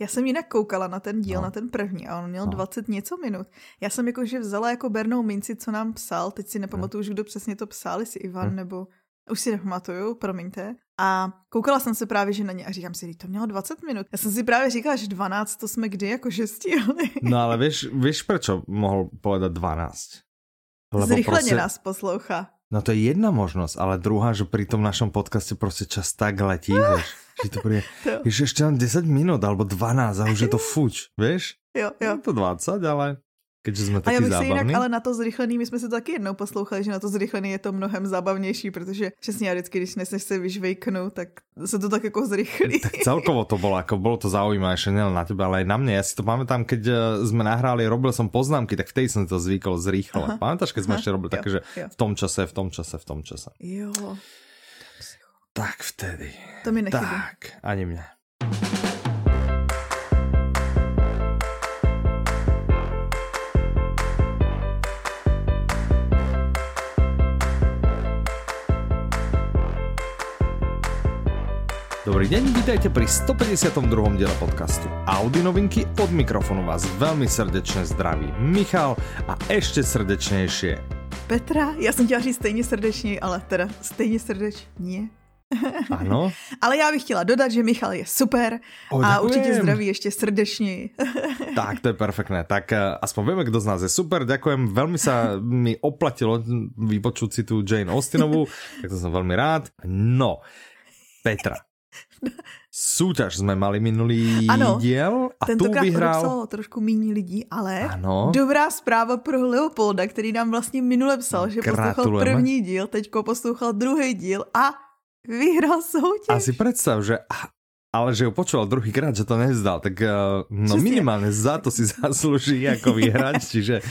Já jsem jinak koukala na ten díl, No. na ten první a on měl No. 20 něco minut. Já jsem jakože vzala jako bernou minci, co nám psal, teď si nepamatuju už, kdo přesně to psal, jestli Ivan Hm. nebo... Už si nepamatuju, promiňte. A koukala jsem se právě, že na ně a říkám si, "Vždyť to mělo 20 minut. Já jsem si právě říkala, že 12 to jsme kdy jakože stihli. No ale vieš, vieš prečo mohol povedať 12? Zrychleně nás poslouchá. No to je jedna možnosť, ale druhá, že pri tom našom podcaste prostě čas tak letí, vieš, že to príde, To, že ešte len 10 minút alebo 12 a už je to fuč, vieš? jo, jo. Je to 20, ale keďže sme A já bych se jinak, ale na to zrychlený, my jsme se to taky jednou poslouchali, že na to zrychlený je to mnohem zábavnější, protože přesně já vždycky, když neseš se vyžvejknu, tak se to tak jako zrychlí. Tak celkovo to bolo, ako bolo to zaujímavejšie, nielen na teba, ale aj na mne. Ja si to pamätám, keď eh, sme nahrali, robil som poznámky, tak vtedy som to zvykol zrýchlo. Pamätáš, keď sme Aha. ešte robili Jo, také, že jo. v tom čase, v tom čase, v tom čase. Jo, Tak vtedy. to mi nechybí. Tak, ani mne. Dobrý deň, vítajte pri 152. diele podcastu Audi novinky. Od mikrofonu vás veľmi srdečne zdraví Michal a ešte srdečnejšie Petra, já jsem chtěla říct stejně srdečně, ale teda stejně srdečně. Áno. Ale já bych chtěla dodat, že Michal je super O, a určitě zdraví ještě srdečněji. Tak, to je perfektné. Tak eh, aspoň vieme, kto z nás je super. Ďakujem, veľmi sa mi oplatilo vypočuť si tu Jane Austenovú, tak to som veľmi rád. No, Petra. Súťaž sme mali minulý Ano, diel a tu Tentokrát vyhral... odepsalo trošku méně lidí, ale Ano. dobrá zpráva pro Leopolda, který nám vlastně minule psal, že poslouchal první díl, teďko poslouchal druhý díl a vyhrál soutěž. A si predstav, že... Ale že ho počúval druhýkrát, že to nezdal, tak eh, no Přesně. minimálne za to si zaslúži ako vyhrať, čiže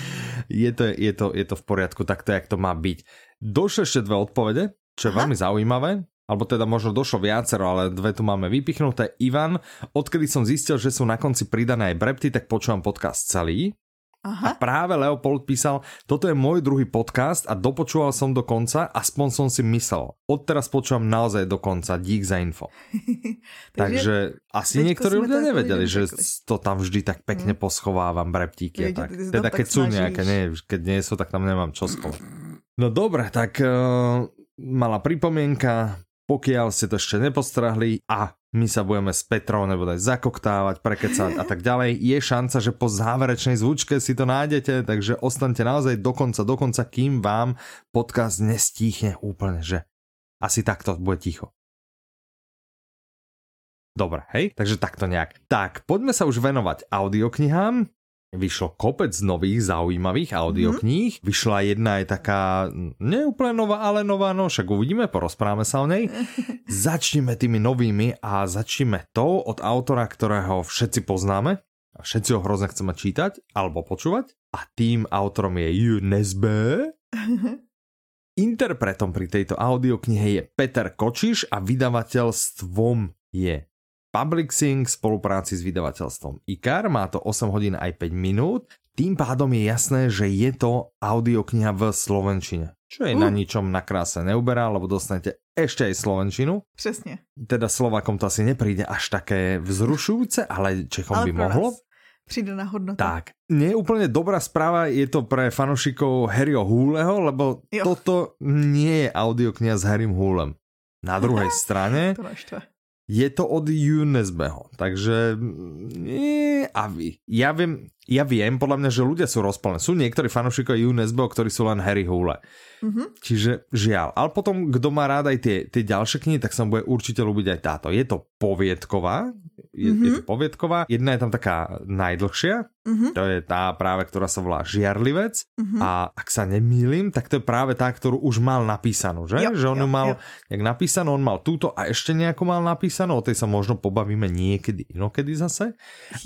je to, je, to, je to v poriadku, tak to, jak to má byť. Došlo ešte dve odpovede, čo je Aha. veľmi zaujímavé, alebo teda možno došlo viacero, ale dve tu máme vypichnuté. Ivan, odkedy som zistil, že sú na konci pridané aj brepty, tak počúvam podcast celý. A Aha. práve Leopold písal, toto je môj druhý podcast a dopočúval som do konca, aspoň som si myslel. Odteraz počúvam naozaj do konca, dík za info. Takže asi niektorí ľudia nevedeli, že to tam vždy tak pekne poschovávam breptíky a tak. Teda keď sú nejaké, nie, keď nie sú, tak tam nemám čo schovať. No dobre, tak uh, malá pripomienka, pokiaľ ste to ešte nepostrahli a my sa budeme s Petrou nebodaj zakoktávať, prekecať a tak ďalej, je šanca, že po záverečnej zvučke si to nájdete, takže ostaňte naozaj do konca, do konca, kým vám podcast nestíchne úplne, že asi takto bude ticho. Dobre, hej? Takže takto nejak. Tak, poďme sa už venovať audioknihám. Vyšlo kopec nových zaujímavých audiokníh. Mm-hmm. Vyšla jedna je taká neúplne nová, ale nová, no však uvidíme, porozprávame sa o nej. Začneme tými novými a začneme tou od autora, ktorého všetci poznáme. A všetci ho hrozne chceme čítať alebo počúvať. A tým autorom je Ju Nesbe. Interpretom pri tejto audioknihe je Peter Kočiš a vydavateľstvom je Publixing v spolupráci s vydavateľstvom IKAR. Má to 8 hodín aj 5 minút. Tým pádom je jasné, že je to audiokniha v slovenčine. Čo je Uh. na ničom na kráse neuberá, lebo dostanete ešte aj slovenčinu. Přesně. Teda Slovakom to asi nepríde až také vzrušujúce, ale Čechom Ale by mohlo. nás přidaná hodnota. Tak, nie je úplne dobrá správa, je to pre fanúšikov Harryho Húleho, lebo Jo. toto nie je audiokniha s Harrym Húlem. Na druhej strane. Je to od Junesbeho, takže mm, nie, a vy, ja viem, ja viem, podľa mňa, že ľudia sú rozpalené. Sú niektorí fanúšikovia Junesbeho, ktorí sú len Harry Hule. Mhm. Čiže žiaľ. Ale potom, kto má rád aj tie, tie ďalšie knihy, tak sa mu bude určite ľúbiť aj táto. Je to poviedková, je, mm-hmm. je to poviedková. Jedna je tam taká najdlhšia, Mhm. to je tá práve, ktorá sa volá Žiarlivec. Mhm. A ak sa nemýlim, tak to je práve tá, ktorú už mal napísanú, že? Jo, že on jo, ju mal, jo. jak napísanú, on mal túto a ešte nejakú mal napísanú, o tej sa možno pobavíme niekedy inokedy zase.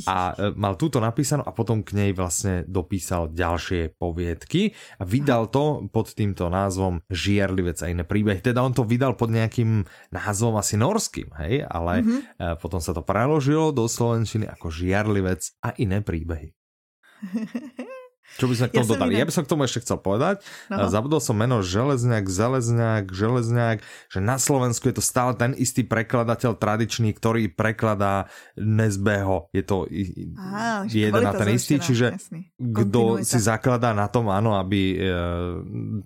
A e, mal túto napísanú a potom k nej vlastne dopísal ďalšie poviedky a vydal to pod týmto názvom Žiarlivec a iné príbehy. Teda on to vydal pod nejakým názvom asi norským, hej? Ale Mhm. e, potom sa to preložilo do slovenčiny ako Žiarlivec a iné príbehy. Čo by sme k tomu ja dodali? Ja by som k tomu ešte chcel povedať. No. Zabudol som meno Železňák, Železňák, Železňák, že na Slovensku je to stále ten istý prekladateľ tradičný, ktorý prekladá Nesbeho. Je to Á, jeden a ten istý, čiže kto si zakladá na tom, áno, aby e,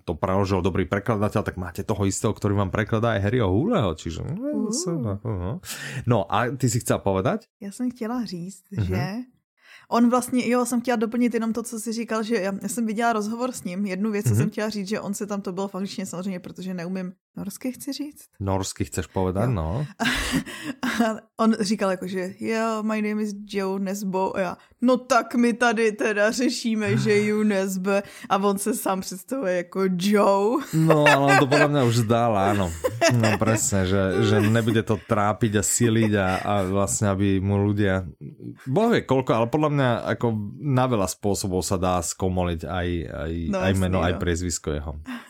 to preložil dobrý prekladateľ, tak máte toho istého, ktorý vám prekladá aj Harryho Huleho, čiže... Uh. No a ty si chcela povedať? Ja som chtěla říct, uh-huh. že On vlastně, jo, jsem chtěla doplnit jenom to, co jsi říkal, že já, já jsem viděla rozhovor s ním. Jednu věc, mm-hmm. co jsem chtěla říct, že on se tam to bylo v angličtině samozřejmě, protože neumím norsky, chci říct. Norsky chceš povedat, jo. no. A on říkal jako, že yeah, my name is Joe Nesbo. A já, no tak my tady teda řešíme, že Joe Nesbe. A on se sám představuje jako Joe. No, ale on to podle mě už zdal, ano. No presne, že, že nebude to trápiť a siliť a, a vlastne, aby mu ľudia... Boh vie koľko, ale podľa mňa ako na veľa spôsobov sa dá skomoliť aj, aj, no, aj meno, no. aj priezvisko jeho.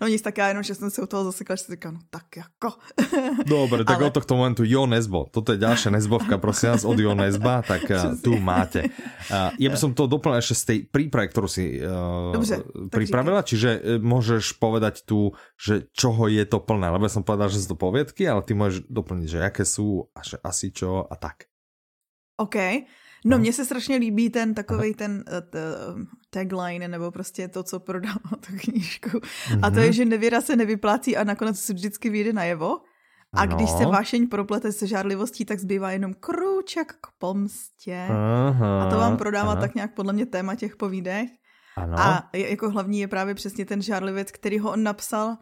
No nic, tak já jenom, že jsem se u toho zasekla, že říkám, no tak jako. Dobre, tak Ale... od tohto momentu Jo Nesbo. Toto je ďalšia Nesbovka, prosím vás, od Jo Nesba, tak uh, tu máte. Ja by som to doplnil ešte z tej prípravy, ktorú si uh, Dobře, pripravila, čiže môžeš povedať tu, že čoho je to plné, lebo ja som povedal, že sú to poviedky, ale ty môžeš doplniť, že aké sú a že asi čo a tak. OK. No, no. mně se strašně líbí ten takový ten uh, tagline, nebo prostě to, co prodává tu knížku. Mm-hmm. A to je, mhm. že nevěra se nevyplácí a nakonec se vždycky vyjde najevo. A no. když se vášeň proplete se žárlivostí, tak zbývá jenom krůček k pomstě. Aha, a to vám prodává aha. tak nějak podle mě téma těch povídek. Ano. A jako hlavní je právě přesně ten žárlivec, který ho on napsal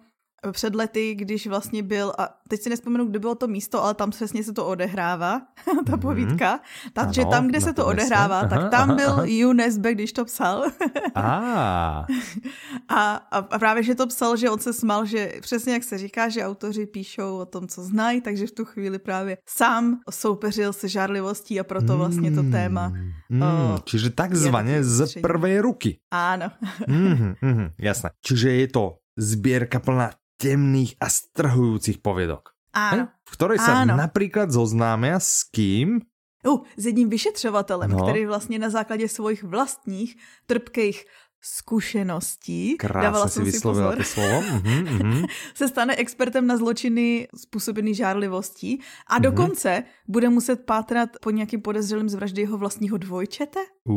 před lety, když vlastně byl, a teď si nespomenu, kde bylo to místo, ale tam přesně se to odehrává, ta mm-hmm. povídka. Takže ano, tam, kde se to odehrává, aha, tak tam aha, byl aha. když to psal. a. a, a právě, že to psal, že on se smal, že přesně jak se říká, že autoři píšou o tom, co znají, takže v tu chvíli právě sám soupeřil se žárlivostí a proto vlastně to téma. Mm, o, čiže takzvaně z prvé ruky. Áno. mm, mm, jasné. Čiže je to zbierka plná temných a strhujúcich poviedok. Áno. V ktorej sa Áno. napríklad zoznámia s kým? Uh, s jedním vyšetřovatelem, no. který vlastně na základě svojich vlastních trpkých zkušeností, dávala jsem si pozor, to slovo. Mm-hmm, mm-hmm. se stane expertem na zločiny způsobený žárlivostí a mm-hmm. dokonce bude muset pátrat po nějakým podezřelým zvraždy jeho vlastního dvojčete. Uh,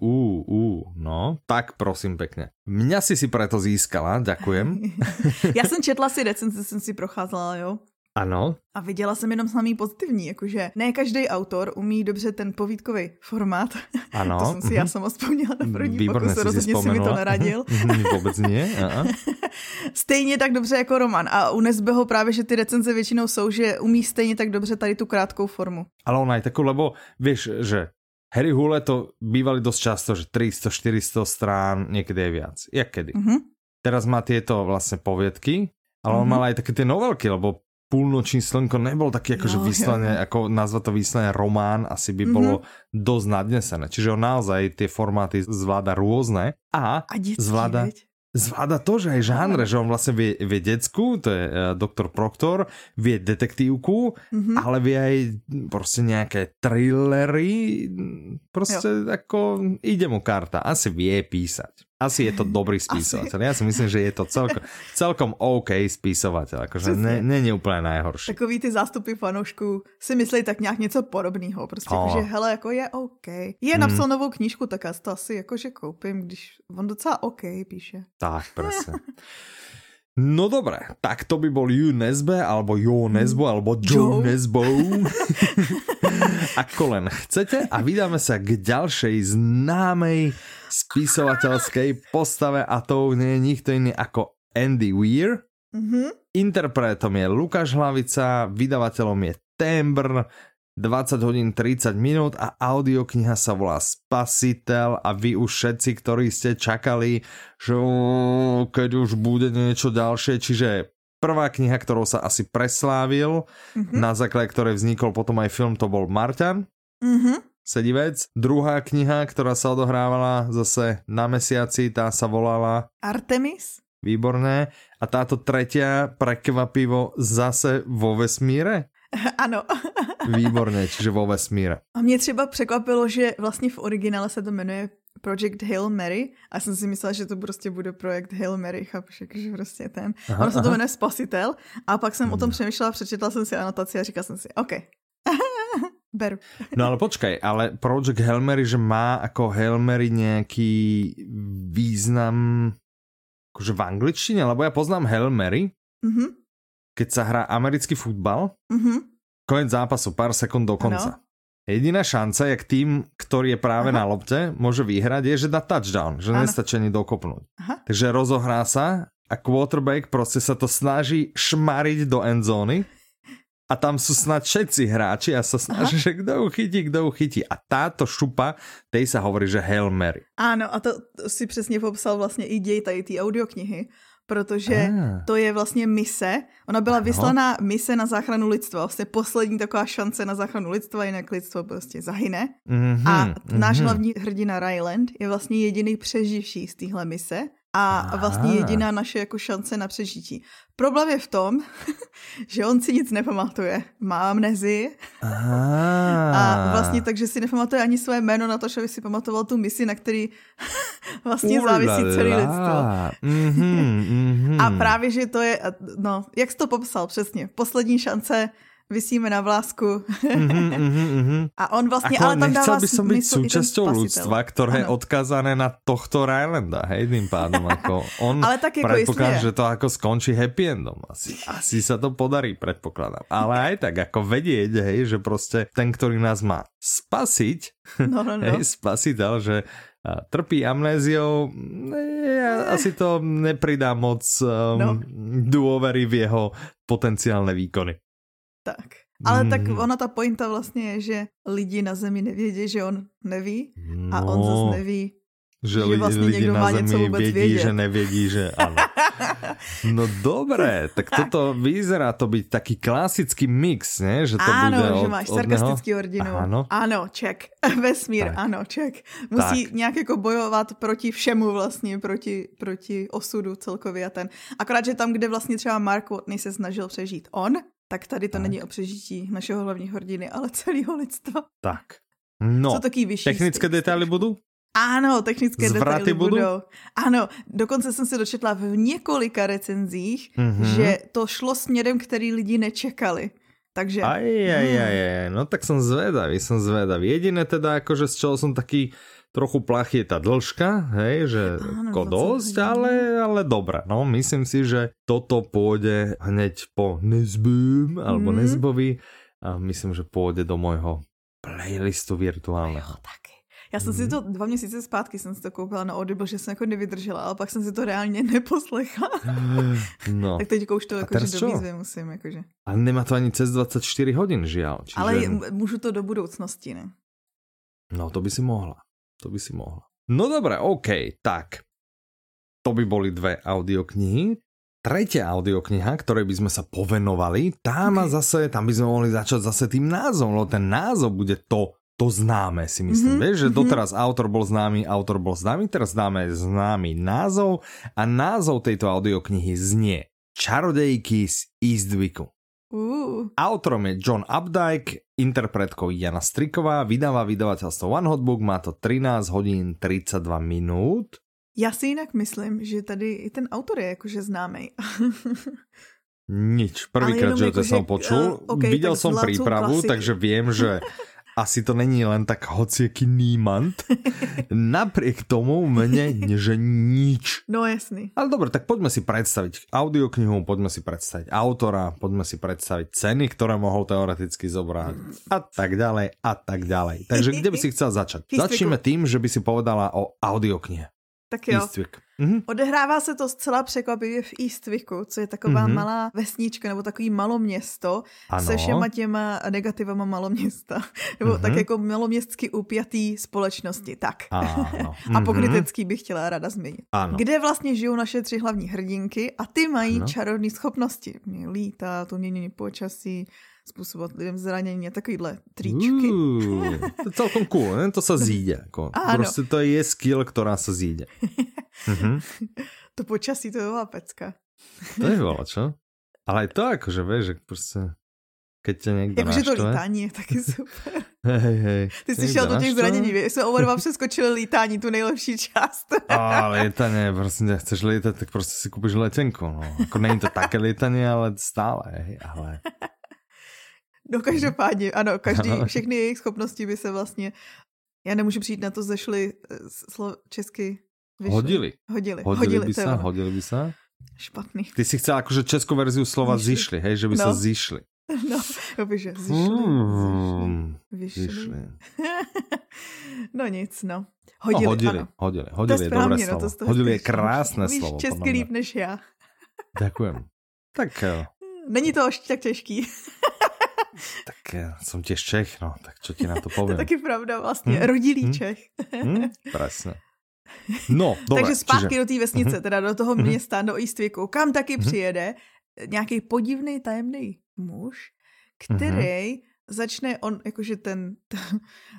uh, uh, no, tak prosím pekne. Mňa si si preto získala, ďakujem. Já jsem četla si recenze, jsem si procházela, jo. Ano. A viděla jsem jenom samý pozitivní, jakože ne každý autor umí dobře ten povídkový formát. Ano. to jsem si já mhm. sama vzpomněla na první Výborně pokus, rozhodně si mi to neradil. Mhm, vůbec nie. stejně tak dobře jako Roman. A u Nesbeho právě, že ty recenze většinou jsou, že umí stejně tak dobře tady tu krátkou formu. Ale ona je takovou, lebo víš, že Harry Hule to bývali dosť často, že 300-400 strán, niekedy aj viac. Jak kedy. Mm-hmm. Teraz má tieto vlastne poviedky, ale mm-hmm. on mal aj také tie novelky, lebo půlnoční slnko nebol taký akože no, vyslené, jo. ako nazvat to vyslené román, asi by bolo mm -hmm. dosť nadnesené. Čiže on naozaj tie formáty zvláda rôzne a, a zvláda, zvláda to, že aj žánre, že on vlastne vie, vie decku, to je uh, doktor Proctor, vie detektívku, mm -hmm. ale vie aj prostě nejaké thrillery, prostě jo. ako ide mu karta, asi vie písať asi je to dobrý spisovateľ. Ja si myslím, že je to celkom, celkom OK spisovateľ. Akože ne, není úplně najhorší. Takový ty zástupy fanoušků si myslí tak nějak něco podobného. Prostě oh. že hele, jako je OK. Je hmm. napsal novou knížku, tak já to asi jakože koupím, když on docela OK píše. Tak, presne. No dobré, tak to by bol Ju Nesbe, alebo Jo Nesbo, alebo Joe, Joe. Nesbo. Ako len chcete a vydáme sa k ďalšej známej spisovateľskej postave a to nie je nikto iný ako Andy Weir. Mm-hmm. Interpretom je Lukáš Hlavica, vydavateľom je Tembr, 20 hodín 30 minút a audiokniha sa volá Spasitel a vy už všetci, ktorí ste čakali, že keď už bude niečo ďalšie, čiže prvá kniha, ktorou sa asi preslávil, mm-hmm. na základe ktorej vznikol potom aj film, to bol Marťan. Mm-hmm. Sedivec. Druhá kniha, ktorá sa odohrávala zase na mesiaci, tá sa volala... Artemis. Výborné. A táto tretia prekvapivo zase vo vesmíre? Ano. Výborně, čiže vo vesmíre. A mě třeba překvapilo, že vlastně v originále se to jmenuje Project Hail Mary a jsem si myslela, že to prostě bude projekt Hail Mary, chápeš, jakože prostě ten. Aha, ono se to jmenuje Spasitel a pak jsem hmm. o tom přemýšlela, přečetla jsem si anotaci a říkala jsem si, OK, beru. No ale počkaj, ale Project Hail Mary, že má jako Hail Mary nějaký význam akože v angličtine, lebo ja poznám Hail Mary, mm-hmm. keď sa hrá americký futbal, mm-hmm. konec zápasu, pár sekúnd do konca. Ano. Jediná šanca, jak tým, ktorý je práve Aha. na lopte, môže vyhrať, je, že dá touchdown, že ano. nestačí ani dokopnúť. Aha. Takže rozohrá sa a quarterback prostě sa to snaží šmariť do endzóny a tam sú snad všetci hráči a sa snaží, Aha. že kdo ju chytí, kdo ju chytí. A táto šupa, tej sa hovorí, že Hail Mary. Áno, a to, to si přesně popsal vlastně i děj tady té audioknihy, protože ah. to je vlastně mise. Ona byla ano. vyslaná mise na záchranu lidstva. Vlastně poslední taková šance na záchranu lidstva, jinak lidstvo prostě zahyne. Mm-hmm, a mm-hmm. náš hlavní hrdina Ryland je vlastně jediný přeživší z téhle mise a vlastně jediná naše jako šance na přežití. Problém je v tom, že on si nic nepamatuje. Má amnezi. A vlastně takže si nepamatuje ani své jméno na to, že by si pamatoval tu misi, na který vlastně Ulala. závisí celý lidstvo. Mm-hmm, mm-hmm. A právě, že to je, no, jak jsi to popsal přesně, poslední šance vysíme na vlásku. mm-hmm, mm-hmm. A on vlastně, Ako ale tam dává by som byť súčasťou ľudstva, ktoré ano. je odkazané na tohto Rylanda, hej, tým pádom. Ako on ale tak jako predpokladám, že to ako skončí happy endom. Asi, asi sa to podarí, predpokladám. Ale aj tak, ako vedieť, hej, že prostě ten, ktorý nás má spasiť, no, no, no. hej, spasiteľ, že trpí amnéziou, ja asi to nepridá moc um, no. dôvery v jeho potenciálne výkony. Tak. Ale mm. tak ona ta pointa vlastně je, že lidi na zemi nevědí, že on neví a on zase no. neví, že, že vlastně lidi někdo má něco vůbec vědí, vědět. že nevědí, že ano. No dobré, tak toto vyzerá to být taký klasický mix, ne? Že to ano, bude že od, máš sarkastický hrdinu. Ano. Ano, ček. Vesmír, tak. ano, ček. Musí tak. nějak jako bojovat proti všemu vlastně, proti, proti osudu celkově a ten. Akorát, že tam, kde vlastně třeba Mark Watney se snažil přežít on, tak tady to tak. není o přežití našeho hlavního hrdiny, ale celého lidstva. Tak. No, Co taký vyšší technické detaily budou? Ano, technické Zvraty detaily budou? budou. Ano, dokonce jsem se dočetla v několika recenzích, mm-hmm. že to šlo směrem, který lidi nečekali. Takže... Aj, aj, aj, aj, no tak som zvedavý, som zvedavý. Jediné teda, akože z čoho som taký trochu plach je tá dlžka, hej, že Áno, dosť, ale, ale dobré. No, myslím si, že toto pôjde hneď po Nesbym, alebo mm. Nesbovi a myslím, že pôjde do môjho playlistu virtuálneho. Jo, taky. Já jsem mm. si to dva měsíce zpátky jsem si to koupila na Audible, že jsem jako nevydržela, ale pak jsem si to reálně neposlechla. No. tak teď už to jako, že do výzvy musím. Jakože. A nemá to ani cez 24 hodin, žiaľ. Čiže... Ale můžu to do budoucnosti, ne? No to by si mohla. To by si mohla. No dobré, OK, tak. To by boli dve audioknihy. Tretia audiokniha, ktorej by sme sa povenovali, tá má okay. zase, tam by sme mohli začať zase tým názvom, lebo ten názov bude to, to známe, si myslím. Mm-hmm. Vieš, že mhm. doteraz autor bol známy, autor bol známy, teraz dáme známy názov a názov tejto audioknihy znie Čarodejky z Eastwicku. Uh. Autorom je John Updike, interpretkou Jana Striková, vydáva vydavateľstvo One Hot Book, má to 13 hodín 32 minút. Já si jinak myslím, že tady i ten autor je jakože známý. Nič, prvýkrát, že to som počul. Uh, okay, Videl som prípravu, klasik. takže viem, že asi to není len tak hociaký nímant. Napriek tomu mne, že nič. No jasný. Ale dobre, tak poďme si predstaviť audioknihu, poďme si predstaviť autora, poďme si predstaviť ceny, ktoré mohol teoreticky zobrať a tak ďalej a tak ďalej. Takže kde by si chcel začať? Začneme tým, že by si povedala o audioknihe. Tak jo. Eastwick. Mm-hmm. Odehrává se to zcela překvapivě v Eastwicku, co je taková mm-hmm. malá vesnička nebo takový maloměsto ano. se všema těma negativama maloměsta. nebo mm-hmm. tak jako maloměstsky upjatý společnosti. Tak. Ano. A pokrytecký bych chtěla rada zmínit. Ano. Kde vlastně žijou naše tři hlavní hrdinky a ty mají ano. čarovné schopnosti. Lítat, umění počasí, způsobovat lidem zranění a takovýhle tričky. Uh, to je celkom cool, ne? to se zíde. Jako. Prostě to je skill, která se zíde. uh-huh. To počasí, to je pecka. to je veľa, čo? Ale aj to akože, vieš, že prostě keď tě někdo Jakože to lítání je taky super. Hej, hej. Ty jsi šel do těch zranění, vy jsme oba dva přeskočili lítání, tu nejlepší část. A lietanie, prosím ťa, chceš lietať, tak prostě si kúpiš letenku. No. Ako není to také lietanie, ale stále, hej, ale... No každopádně, ano, každý, všechny jejich schopnosti by se vlastně, já nemůžu přijít na to, zešly eh, slo, česky. Vyšly. Hodili. Hodili. Hodili, by to je sa, ono. hodili by sa. Špatný. Ty si chcel akože českou verziu slova Zišli. zišli, hej, že by No. zišli. No, jakože zišli, Hmm, vyšli. zišli. No nic, no. No, Hodili, hodili, ano. hodili, To hodili je je dobré správně, no, slovo. to hodili je slyším. krásné Víš slovo. česky podľa mňa. líp než já. Ďakujem. Tak, eh, Není to až tak těžký. Tak som tiež Čech, no, tak čo ti na to to je poviem. taky pravda vlastně. Hm? Rodilý Hm? Čech. Hm? Presne. No, dobre, Takže zpátky čiže... do té vesnice, teda do toho Mhm. města, do Eastwicku, kam taky Mhm. přijede nějaký podivný tajemný muž, který Mhm. začne, on jakože ten,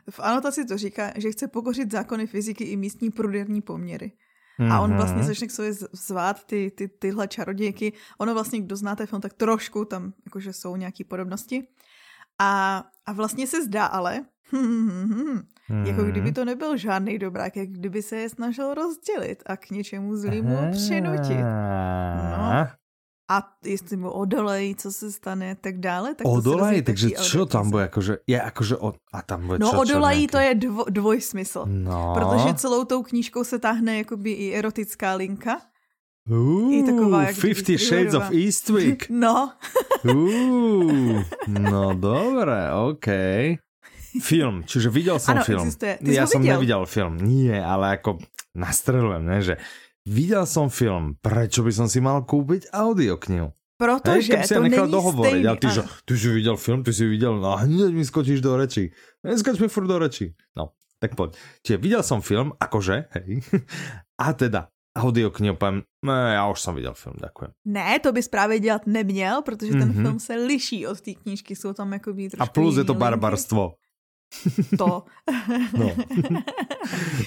v anotaci to říká, že chce pokořit zákony fyziky i místní prudérní poměry. A on vlastně Mhm. začne k sobě zvát ty, ty, tyhle čarodějky. Ono vlastně, kdo znáte film, tak trošku tam jakože jsou nějaké podobnosti. A, a vlastně se zdá ale, jako Mhm. kdyby to nebyl žádný dobrák, jak kdyby se je snažil rozdělit a k něčemu zlýmu přinutit. No. A jestli mu odolej, co se stane, tak dále. Tak rozvíjí takže čo tam bude, akože, je akože, od, a tam bude No čo, čo odolají nejaký- to je dvo, dvojsmysl. No. Protože celou tou knížkou se táhne jakoby i erotická linka. Uh, i taková, jak kdyby Fifty Shades of. Eastwick. No, Uh, no dobré, OK. Film, čiže videl som Ano, film. existuje. Ty jsi ja som viděl? nevidel film, nie, ale ako nastrelujem, ne, že videl som film, prečo by som si mal kúpiť audioknihu? protože keby si to nechal není dohovoriť, stejný. ale ty, že ty si videl film, ty si videl, no a hneď mi skočíš do reči. Neskoč mi furt do reči. No, tak poď. Čiže videl som film, akože, hej, a teda audioknihu poviem, ne, ja už som videl film, ďakujem. Ne, to bys právě dělat neměl, protože ten Mhm. film se liší od té knížky, jsou tam jako trošku A plus je to linky. barbarstvo. To. No.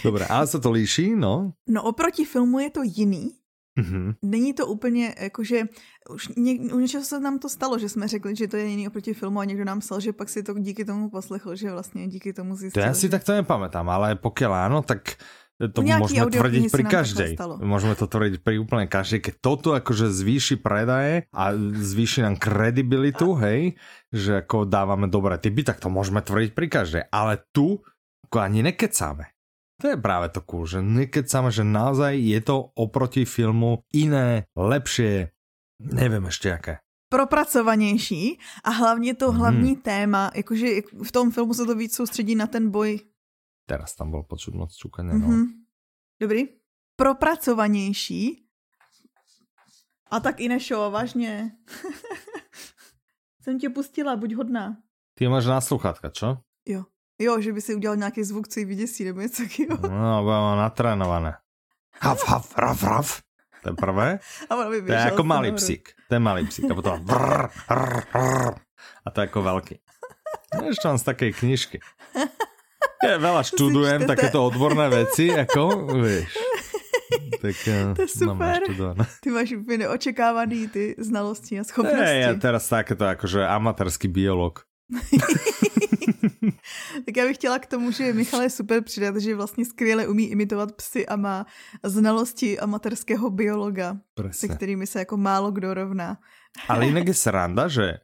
Dobre, ale sa to líší, no. no oproti filmu je to jiný. Mhm. Není to úplně, jakože, už ně, u něčeho se nám to stalo, že jsme řekli, že to je jiný oproti filmu a někdo nám psal, že pak si to díky tomu poslechl, že vlastně díky tomu To zjistil. ja si že... takto nepamätám, ale pokiaľ áno, tak to môžeme tvrdiť pri každej. Môžeme to tvrdiť pri úplne každej. Keď toto akože zvýši predaje a zvýši nám kredibilitu, hej, že ako dávame dobré typy, tak to môžeme tvrdiť pri každej. Ale tu ako ani nekecáme. To je práve to cool, že nekecáme, že naozaj je to oproti filmu iné, lepšie, neviem ešte aké. propracovanější a hlavně to Mhm. hlavní téma, jakože jak- v tom filmu se to víc soustředí na ten boj. Teraz tam bol počuť moc čukania, no. Mm-hmm. Dobrý. Propracovanější. A tak i nešo, vážně. Jsem tě pustila, buď hodná. Ty máš na sluchátka, čo? Jo. Jo, že by si udělal nějaký zvuk, co jí vyděsí, nebo něco takového. No, budem natrénované. Haf, haf, raf, raf. To je prvé. A ono by To je jako malý psík. To je malý psík. A potom vrr, vrr, vrr. A to je jako velký. Vieš, tam z takej knižky. Ja veľa študujem takéto odborné veci, ako, vieš. Tak eh, To je no, máš super. študované. Ty máš úplně neočekávaný ty znalosti a Ne, schopnosti. ja teraz takéto akože amatérský biolog. Tak já bych chtěla k tomu, že Michal je super přidat, že vlastně skvěle umí imitovat psy a má znalosti amatérského biologa, se Presne. kterými se jako málo kdo rovná. Ale inak je sranda, že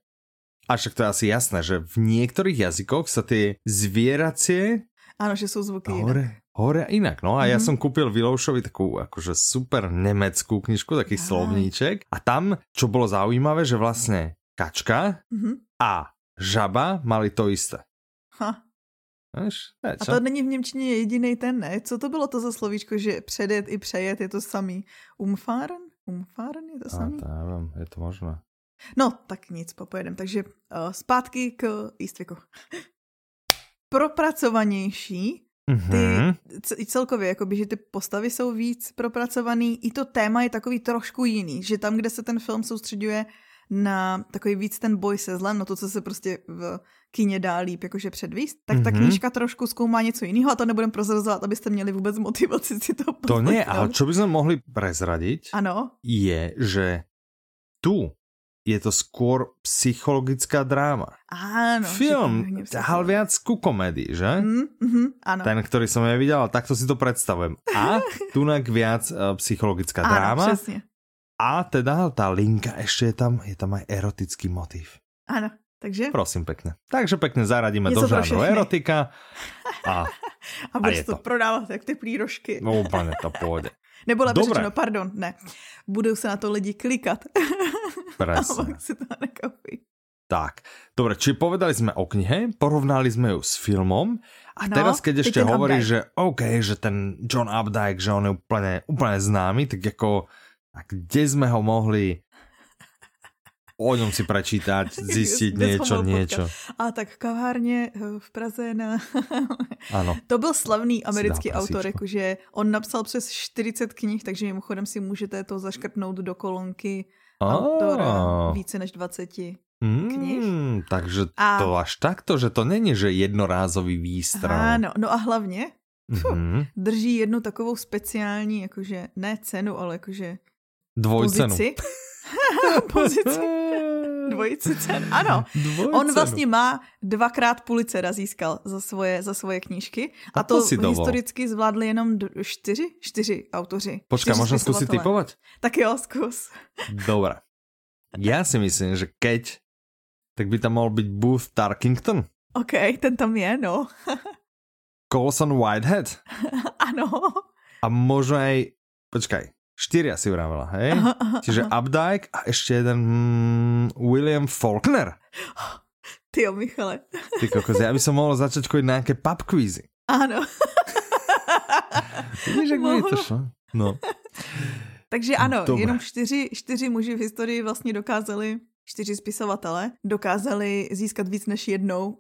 a však to je asi jasné, že v niektorých jazykoch sa tie zvieracie Ano, že jsou zvuky. Hore, hore inak, no. A ja Mhm. som kúpil Viloušovi takú akože super nemeckú knižku, taký Á. slovníček. A tam, čo bolo zaujímavé, že vlastne kačka Mhm. a žaba mali to isté. Ha. Víš? Je, A to není v Němčině jediný ten, ne? Co to bylo to za slovíčko, že předjet i přejet je to samý? Umfahren? Umfahren je to A samý? to neviem, je to možné. No, tak nic, popojedem. Takže uh, zpátky k Eastwicku. Propracovanější, ty Mhm. celkově, jakoby, že ty postavy jsou víc propracovaný, i to téma je takový trošku jiný, že tam, kde se ten film soustředuje na takový víc ten boj se zlem, no to, co se prostě v kině dá líp jakože předvíst, tak ta Mhm. knížka trošku zkoumá něco jiného a to nebudem prozrazovat, abyste měli vůbec motivaci si to To nie, poslechnout. ale čo by sme mohli prezradiť, Ano, je, že tu je to skôr psychologická dráma. Áno. Film ťahal viac ku komédii, že? Mm, mm, áno. Ten, ktorý som ja videl, takto si to predstavujem. A tunak viac uh, psychologická áno, dráma. Přesně. A teda tá linka, ešte je tam, je tam aj erotický motív. Áno, takže? Prosím pekne. Takže pekne zaradíme do žánru erotika. A, a budeš to, to prodávat jak ty plírošky. No úplně to pôjde. Nebo lepší řečeno, pardon, ne. Budou se na to lidi klikat. Presne. A si to. Tak, dobre, či povedali sme o knihe, porovnali sme ju s filmom a no, teraz keď ešte hovoríš, že OK, že ten John Updike, že on je úplne, úplne známy, tak ako a kde sme ho mohli o ňom si prečítať, zistiť niečo, niečo. A tak kavárně eh, v Praze na... ano. To byl slavný americký autor, jakože on napsal přes 40 knih, takže mimochodem si můžete to zaškrtnout do kolonky autora více než 20 knih. Mm, takže a... to až takto, že to není, že jednorázový výstrel. Ano, no a hlavně mm-hmm. drží jednu takovou speciální, jakože ne cenu, ale jakože Dvojcenu. Pozici. pozici. Dvojici cen, ano. Dvojcenu. On vlastně má dvakrát Pulitzera získal za svoje, za svoje knížky a, a to, to historicky zvládli jenom čtyři, čtyři autoři. Počkej, možná zkusit typovat? Tak jo, zkus. Dobré. Já si myslím, že keď, tak by tam mohl být Booth Tarkington. OK, ten tam je, no. Colson Whitehead. ano. A možno aj, počkaj, Štyria si vravela, hej? Aha, aha, Čiže aha. Updike a ešte jeden mm, William Faulkner. Ty o Michale. Ty kokos, ja by som mohol začať chodiť na nejaké pub quizy. Áno. Vidíš, jak to šlo? No. Takže ano, Dobre. jenom čtyři, čtyři muži v historii vlastně dokázali, čtyři spisovatele, dokázali získat víc než jednou uh,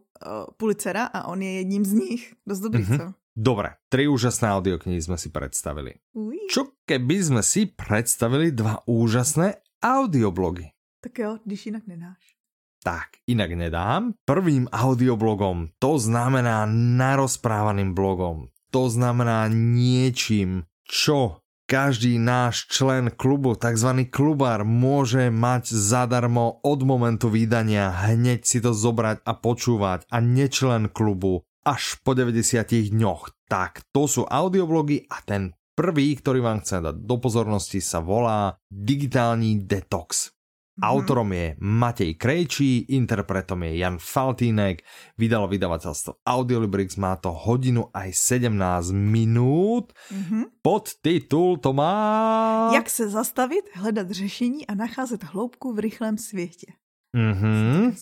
Pulitzera a on je jedním z nich. Dost dobrý, mm-hmm. co? Dobre, tri úžasné audioknihy sme si predstavili. Uj. Čo keby sme si predstavili dva úžasné audioblogy? Tak jo, když jinak nedáš. Tak, inak nedám. Prvým audioblogom, to znamená narozprávaným blogom. To znamená niečím, čo každý náš člen klubu, tzv. klubár, môže mať zadarmo od momentu vydania hneď si to zobrať a počúvať a nečlen klubu až po 90 dňoch. Tak, to sú audioblogy a ten prvý, ktorý vám chcem dať do pozornosti, sa volá Digitální detox. Mm-hmm. Autorom je Matej Krejčí, interpretom je Jan Faltínek, vydalo vydavateľstvo Audiolibrix, má to hodinu aj 17 minút. Mm-hmm. Podtitul to má... Jak se zastavit, hledat řešení a nacházet hloubku v rychlém světě. Mm-hmm.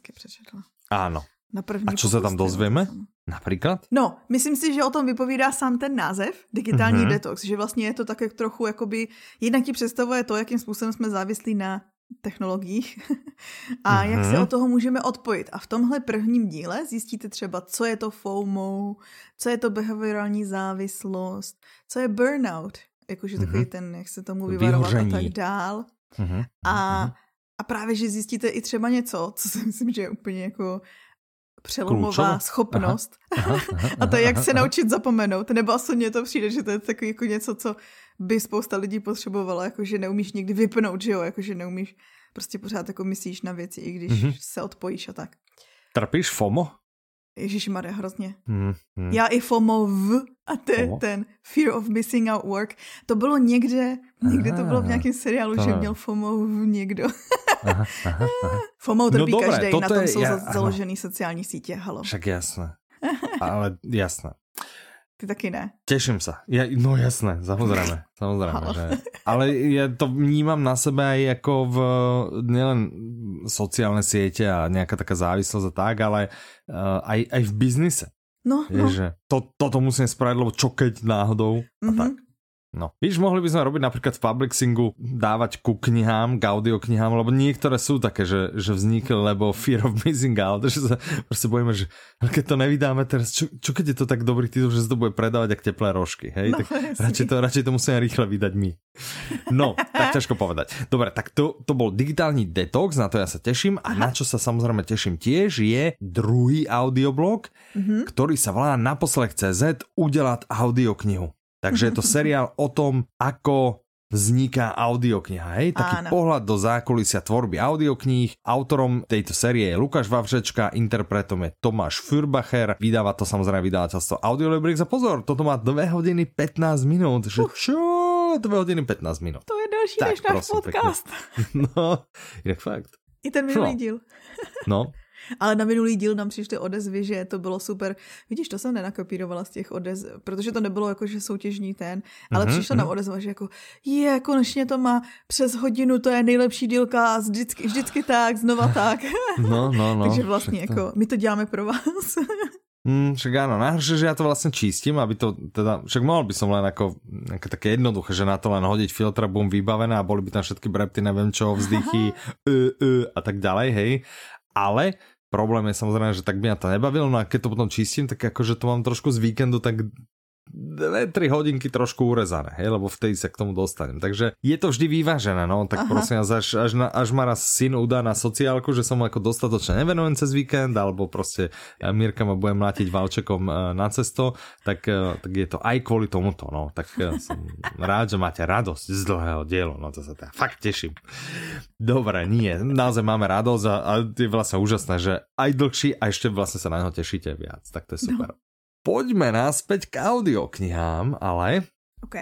Áno. Na první a čo sa tam dozvieme? Například? No, myslím si, že o tom vypovídá sám ten název, digitální mm-hmm. detox, že vlastně je to tak jak trochu, jakoby, jednak ti představuje to, jakým způsobem jsme závislí na technologiích a mm-hmm. jak se od toho můžeme odpojit. A v tomhle prvním díle zjistíte třeba, co je to FOMO, co je to behaviorální závislost, co je burnout, jakože takový mm-hmm. ten, jak se tomu vyvarovat a tak dál. Mm-hmm. A, mhm. a právě, že zjistíte i třeba něco, co si myslím, že je úplně jako přelomová Klučové? schopnost. Aha, aha, aha, a to je, jak se naučit zapomenout. Nebo aspoň mně to přijde, že to je takový jako něco, co by spousta lidí potřebovala, jako že neumíš někdy vypnout, že jo, jako že neumíš, prostě pořád jako myslíš na věci, i když mm-hmm. se odpojíš a tak. Trpíš FOMO? Ježíš Maria, hrozně. Hmm, hmm. Já i FOMO v a te, ten Fear of Missing Out Work. To bylo někde, někde to bylo v nějakém seriálu, to... že měl FOMO v někdo. aha, aha, aha. FOMO trpí no každý, na tom je, jsou ja, založený sociální sítě, halo. Však jasné. Ale jasné. Ty taky ne. Těším se. Ja, no jasné, samozřejmě, samozřejmě. že, ale ja to vnímám na sebe jako v nielen sociálne siete a nejaká taká závislosť a tak, ale uh, aj, aj v biznise. No, je, no. Že to, toto musím spraviť, lebo čo keď náhodou mm -hmm. a tak. No. Víš, mohli by sme robiť napríklad v Publixingu dávať ku knihám, k audioknihám, lebo niektoré sú také, že, že vznikli, lebo Fear of Missing Out, že sa proste bojíme, že keď to nevydáme teraz, čo, čo keď je to tak dobrý titul, že sa to bude predávať ako teplé rožky, hej? No, tak radšej to, radšej to musíme rýchle vydať my. No, tak ťažko povedať. Dobre, tak to, to bol digitálny detox, na to ja sa teším a Aha. na čo sa samozrejme teším tiež je druhý audioblog, mm-hmm. ktorý sa volá naposlech.cz udelať audioknihu. Takže je to seriál o tom, ako vzniká audiokniha, hej? Taký Áno. pohľad do zákulisia tvorby audiokníh. Autorom tejto série je Lukáš Vavřečka, interpretom je Tomáš Fürbacher, vydáva to samozrejme vydavateľstvo Audiolibrix a pozor, toto má 2 hodiny 15 minút, že čo? 2 hodiny 15 minút. To je další Tak, než náš prosím podcast. No, inak fakt. I ten minulý No. díl. No, Ale na minulý díl nám přišly odezvy, že to bylo super. Vidíš, to jsem nenakopírovala z těch odez, protože to nebylo jako, že soutěžní ten, ale Mhm, mm-hmm, přišla nám odezva, že jako je, konečně to má přes hodinu, to je nejlepší dílka a vždycky, vždycky tak, znova tak. no, no, no. Takže vlastně to- jako, my to děláme pro vás. Mm, však áno, najhoršie, že ja to vlastne čistím, aby to teda, však mohol by som len ako, ako také jednoduché, že na to len hodiť filtra, bum, vybavené a boli by tam všetky brepty, neviem čo, vzdychy, uh, uh, a tak ďalej, hej. Ale problém je samozrejme, že tak by ma to nebavilo, no a keď to potom čistím, tak akože to mám trošku z víkendu, tak 2-3 hodinky trošku urezané, hej, lebo vtedy sa k tomu dostanem. Takže je to vždy vyvážené, no, tak Aha. prosím vás, až, až, na, až ma raz syn udá na sociálku, že som ako dostatočne nevenujem cez víkend, alebo proste Mirka ma bude mlátiť valčekom e, na cesto, tak, e, tak je to aj kvôli tomuto, no, tak e, som rád, že máte radosť z dlhého dielu, no to sa teda fakt teším. Dobre, nie, naozaj máme radosť a, a je vlastne úžasné, že aj dlhší a ešte vlastne sa na neho tešíte viac, tak to je super. Poďme naspäť k audioknihám, ale OK.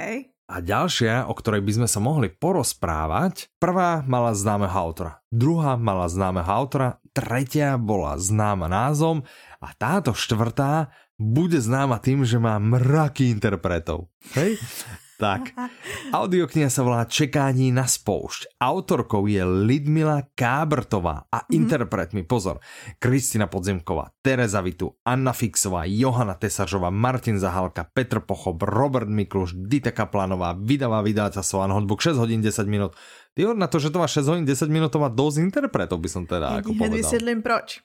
a ďalšia, o ktorej by sme sa mohli porozprávať, prvá mala známeho autora, druhá mala známeho autora, tretia bola známa názvom a táto štvrtá bude známa tým, že má mraky interpretov. Hej? Tak, audiokniha sa volá Čekání na spoušť. Autorkou je Lidmila Kábrtová a interpretmi, pozor, Kristina Podzemková, Tereza Vitu, Anna Fixová, Johana Tesařová, Martin Zahalka, Petr Pochob, Robert Mikluš, Dita Kaplanová, vydavá vydávateľstvo One Hotbook 6 hodín 10 minút. Ty na to, že to má 6 hodín 10 minút, to má dosť interpretov, by som teda Já ako povedal. vysvětlím proč.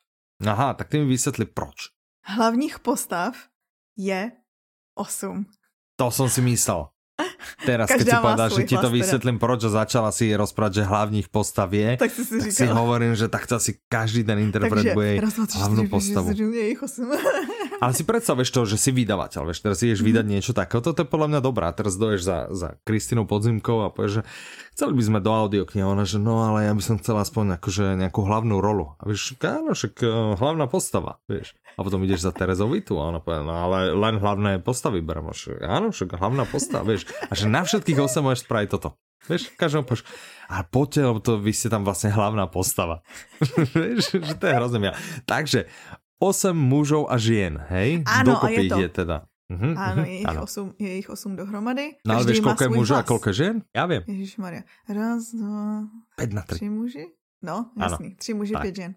Aha, tak ty mi vysvetli proč. Hlavních postav je 8. To som si myslel. Teraz, keď Každá si má povedal, že ti to vysvetlím, proč začala si rozprávať, že hlavních postav je, Tak si si tak si hovorím, že tak to asi každý ten interpret Takže bude raz, dva, tři, hlavnú čtyři, postavu. Ale si predstav, vieš to, že si vydavateľ, vieš, teraz ideš vydať niečo takého, to je podľa mňa dobré. A teraz doješ za, za Kristinou Podzimkou a povieš, že chceli by sme do audioknihy. Ona, že no, ale ja by som chcela aspoň akože nejakú hlavnú rolu. A vieš, áno, však eh, hlavná postava, vieš. A potom ideš za Terezou Vitu a ona povie, no ale len hlavné postavy berem. Áno, však hlavná postava, vieš. A že na všetkých 8 môžeš spraviť toto. Vieš, každému povieš, a poďte, lebo to vy ste tam vlastne hlavná postava. vieš, že to je hrozné mia. Takže, 8 mužov a žien, hej? Áno, a je to. je teda. Mhm, Ano, mhm, je jich, áno. osm, je jich osm dohromady. No ale má koľko je mužov a koľko je žien? Ja viem. Ježíš Maria. Raz, dva, 5 na 3. tři muži? No, Ano. jasný. Tři muži, Tak. pět žen.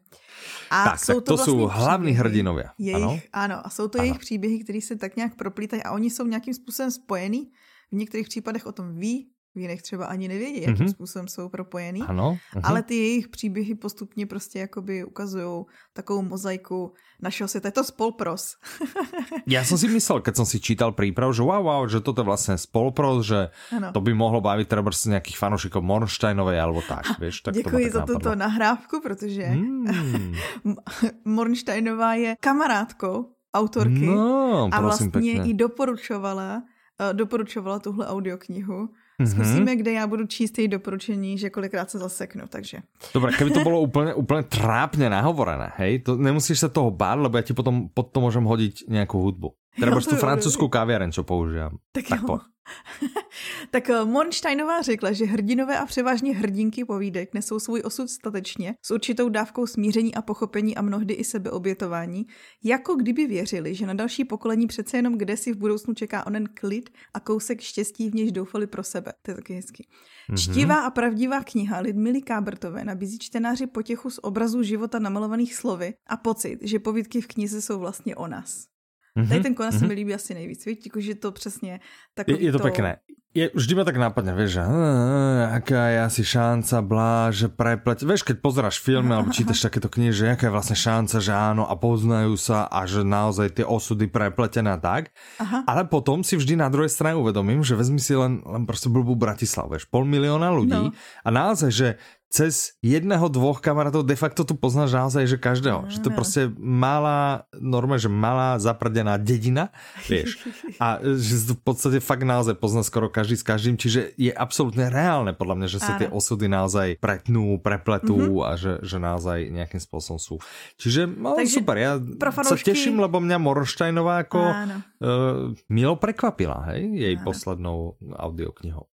A Tak, tak to sú vlastně hlavní příběhy hrdinovia. Jejich, Ano. ano. ano, a jsou to Ano. jejich příběhy, které se tak nějak proplítají a oni jsou nějakým způsobem spojený. V některých případech o tom ví, v jiných třeba ani nevědí, jakým Mhm. způsobem jsou propojený. Áno. mhm. Ale ty jejich příběhy postupně prostě jakoby ukazují takovou mozaiku našeho světa. Je to spolpros. Ja som si myslel, keď som si čítal príprav, že wow, wow, že toto je vlastne spolpros, že Ano. to by mohlo baviť treba z nejakých fanúšikov Mornsteinovej alebo tak, vieš. Tak to ma Děkuji tak za tuto nahrávku, protože Mm. Mornsteinová je kamarádkou autorky No, a vlastně pekne. i doporučovala, eh, doporučovala tuhle audioknihu. Mhm. Zkusíme, kde já budu číst její doporučení, že kolikrát se zaseknu, takže. Dobre, keby to bolo úplne, úplne trápne nahovorené, hej, to nemusíš sa toho báť, lebo ja ti potom pod to môžem hodiť nejakú hudbu. Jo, tú jo, francúzsku kaviareň, čo používam. Tak, Tak jo. po. tak eh, Mornsteinová řekla, že hrdinové a převážně hrdinky povídek nesou svůj osud statečně, s určitou dávkou smíření a pochopení a mnohdy i sebeobětování, jako kdyby věřili, že na další pokolení přece jenom kde si v budoucnu čeká onen klid a kousek štěstí, v nějž doufali pro sebe. To je taky hezky. Mhm. Čtivá a pravdivá kniha Lidmily Kábrtové nabízí čtenáři potěchu z obrazů života namalovaných slovy a pocit, že povídky v knize jsou vlastně o nás. Mhm, Tady ten konec se mhm. mi líbí asi nejvíc, víš, že to přesně tak Je, je to pekné. Je, vždy ma tak nápadne, vieš, že "Ah, aká je asi šanca, blá, že prepleť. Vieš, keď pozeráš filmy alebo čítaš takéto knihy, že aká je vlastne šanca, že áno a poznajú sa a že naozaj tie osudy prepletené a tak. Aha. Ale potom si vždy na druhej strane uvedomím, že vezmi si len, len proste blbú Bratislavu, vieš, pol milióna ľudí No. a naozaj, že cez jedného, dvoch kamarátov de facto tu poznáš naozaj, že každého. Že to je prostě malá, normálne, že malá zaprdená dedina, vieš. A že v podstate fakt naozaj pozná skoro každý s každým, čiže je absolútne reálne podľa mňa, že sa tie osudy naozaj pretnú, prepletú mm -hmm. a že, že naozaj nejakým spôsobom sú. Čiže no, Takže super, ja sa teším, lebo mňa Morštajnová ako uh, milo prekvapila, hej, jej Áno. poslednou audioknihou.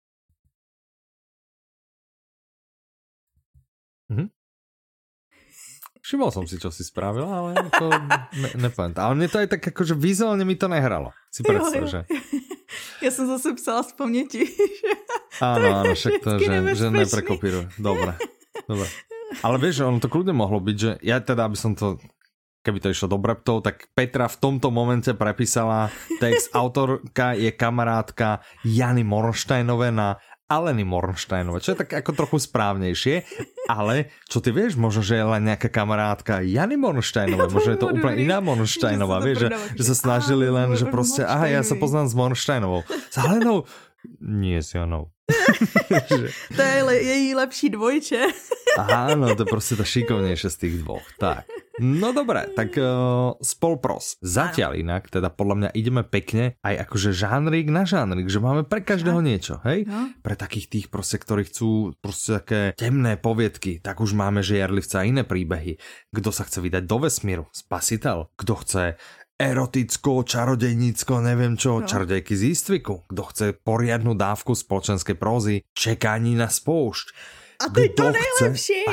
Mhm. Všimol som si, čo si spravila, ale to ne, nepoviem. Ale mne to aj tak akože vizuálne mi to nehralo. Si predstav, že... Ja som zase psala z paměti. Áno, áno, však to, že, že neprekopíruj. Dobre, dobre. Ale vieš, ono to kľudne mohlo byť, že ja teda, aby som to keby to išlo do breptov, tak Petra v tomto momente prepísala text. Autorka je kamarátka Jany Mornštajnové na Aleny Mornštajnové, čo je tak ako trochu správnejšie, ale čo ty vieš, možno, že je len nejaká kamarátka Jany Mornštajnové, možno je to úplne iná Mornštajnová, vieš, že, že sa snažili len, že proste, aha, ja sa poznám s Mornštajnovou. S Alenou? Nie s Janou. to je její lepší dvojče. Áno, to je proste to šikovnejšie z tých dvoch. Tak. No dobré, tak uh, spolpros. Zatiaľ inak, teda podľa mňa ideme pekne aj akože žánrik na žánrik, že máme pre každého niečo, hej? No. Pre takých tých proste, ktorí chcú proste také temné poviedky, tak už máme žiarlivca a iné príbehy. Kto sa chce vydať do vesmíru, spasiteľ. Kto chce eroticko, čarodejnícko, neviem čo, no. čarodejky z Istviku. Kto chce poriadnu dávku spoločenskej prózy, čekání na spoušť a to je to najlepšie.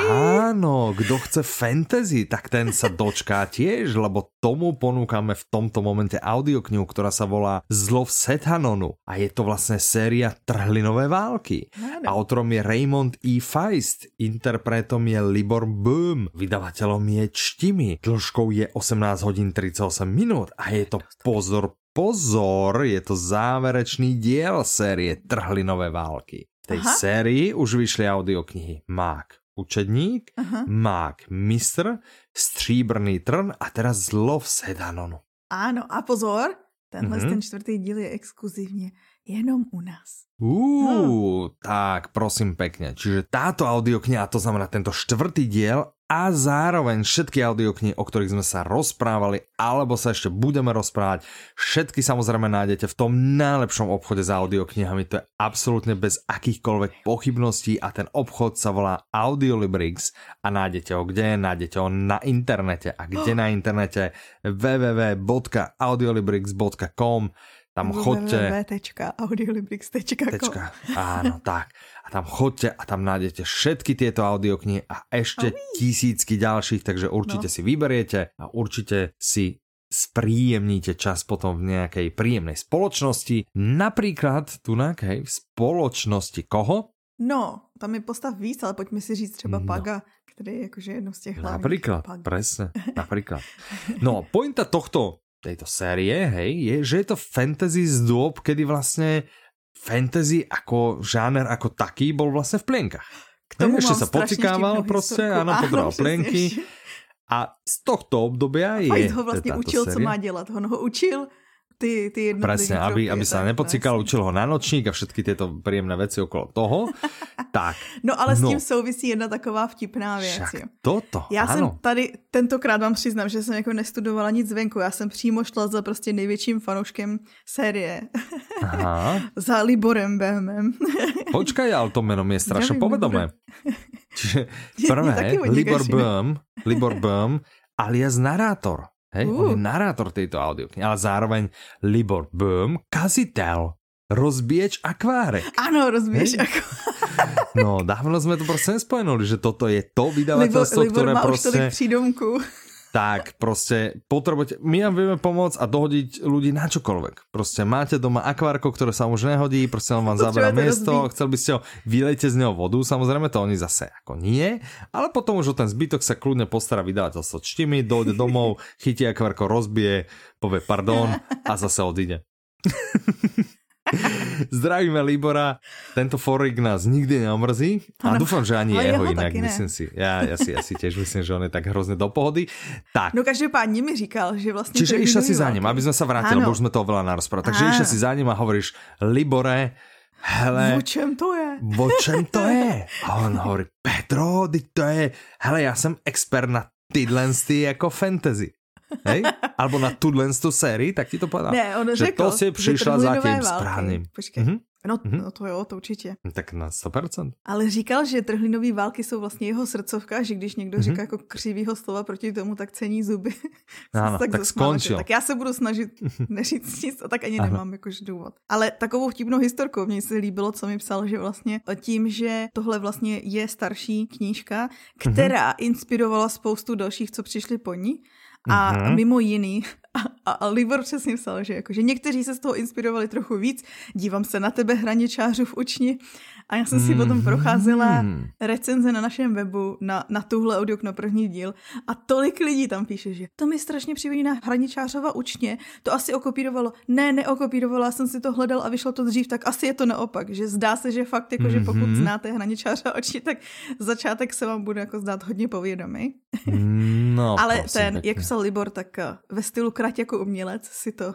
Áno, kto chce fantasy, tak ten sa dočká tiež, lebo tomu ponúkame v tomto momente audioknihu, ktorá sa volá Zlov Sethanonu. A je to vlastne séria Trhlinové války. Áno. Autorom je Raymond E. Feist, interpretom je Libor Boom, vydavateľom je Čtimi, dĺžkou je 18 hodín 38 minút a je to pozor pozor, je to záverečný diel série Trhlinové války tej Aha. sérii už vyšli audioknihy Mák učedník, Aha. Mák mistr, Stříbrný trn a teraz Zlov Sedanonu. Áno, a pozor, tenhle mm-hmm. ten čtvrtý díl je exkluzívne jenom u nás. Uuu, no. tak prosím pekne. Čiže táto audiokniha, to znamená tento štvrtý diel a zároveň všetky audioknihy, o ktorých sme sa rozprávali alebo sa ešte budeme rozprávať, všetky samozrejme nájdete v tom najlepšom obchode s audioknihami, to je absolútne bez akýchkoľvek pochybností a ten obchod sa volá Audiolibrix a nájdete ho kde? Nájdete ho na internete a kde na internete? www.audiolibrix.com tam chodte. www.audiolibrix.com Áno, tak. A tam chodte a tam nájdete všetky tieto audioknihy a ešte oh, tisícky ďalších, takže určite no. si vyberiete a určite si spríjemníte čas potom v nejakej príjemnej spoločnosti. Napríklad tu na v spoločnosti koho? No, tam je postav víc, ale pojďme si říct třeba no. Paga, který je jakože jedno z těch hlavních. Napríklad, presne, napríklad. No, pointa tohto tejto série, hej, je, že je to fantasy z dôb, kedy vlastne fantasy ako žáner ako taký bol vlastne v plienkach. K tomu ešte sa pocikával proste, áno, podral plienky. A z tohto obdobia je... A ho vlastne učil, série. co má dělat. On ho učil ty, ty Presne, aby, aby sa nepocikal, učil ho na nočník a všetky tieto príjemné veci okolo toho. tak. No ale no. s tím souvisí jedna taková vtipná věc. Však toto, Já ano. jsem tady, tentokrát vám přiznám, že jsem jako nestudovala nic venku, já jsem přímo šla za prostě největším fanouškem série. Aha. za Liborem Behmem. Počkaj, ale to jméno je strašně povedomé. Čiže prvé, Libor Böhm, Libor Böhm alias narátor. Hej, uh. on je narátor tejto audioknihy, ale zároveň Libor Böhm, kazitel, rozbieč akvárek. Áno, rozbieč akvárek. No, dávno sme to prostě nespojenuli, že toto je to vydavateľstvo, Libor, ktoré Libor má proste... Už přídomku tak prostě potrebujete, my vám vieme pomôcť a dohodiť ľudí na čokoľvek. Prostě máte doma akvárko, ktoré sa už nehodí, prostě on vám zabera miesto, rozbí. chcel by ste ho, vylejte z neho vodu, samozrejme to oni zase ako nie, ale potom už o ten zbytok sa kľudne postará vydavateľstvo čtimi, dojde domov, chytí akvárko, rozbije, povie pardon a zase odíde. Zdravíme Libora, tento forik nás nikdy neomrzí a dúfam, že ani jeho, jeho inak, myslím si. Ja, ja, si, ja si tiež myslím, že on je tak hrozně do pohody. Tak. No každopádně mi říkal, že vlastně... Čiže išla si za ním, aby sme sa vrátili, lebo už sme to veľa narozprávali. Takže išla si za ním a hovoríš, Libore, hele... V čem to je? o čem to je? A on hovorí, Petro, teď to je, hele, já jsem expert na tyhle ty jako fantasy. Hej? Alebo na tuhle tu sérii, tak ti to povedal. Ne, on že řekl, to si přišla za tím správným. Počkej. Mm-hmm. No, mm-hmm. no to jo, to určitě. Tak na 100%. Ale říkal, že trhlinové války jsou vlastně jeho srdcovka, že když někdo mm-hmm. říká jako křivýho slova proti tomu, tak cení zuby. Ano, tak, tak skončil. Tak já se budu snažit neříct nic a tak ani ano. nemám jakož důvod. Ale takovou vtipnou historku mně se líbilo, co mi psal, že vlastně tím, že tohle vlastně je starší knížka, která mm-hmm. inspirovala spoustu dalších, co přišli po ní, a mm-hmm. mimo jiný, a, a Libor přesně psal, že, jako, že někteří se z toho inspirovali trochu víc. Dívám se na tebe, hraničářů v učni. A já jsem si mm-hmm. potom procházela recenze na našem webu na, na tuhle audio na první díl a tolik lidí tam píše, že to mi strašně připomíná hraničářova učně, to asi okopírovalo. Ne, neokopírovalo, já jsem si to hledal a vyšlo to dřív, tak asi je to naopak, že zdá se, že fakt, jako, mm-hmm. že pokud mhm. znáte hraničářa učně, tak začátek se vám bude jako zdát hodně povědomý. No, Ale ten, pěkně. jak psal Libor, tak eh, ve stylu krať jako umělec si to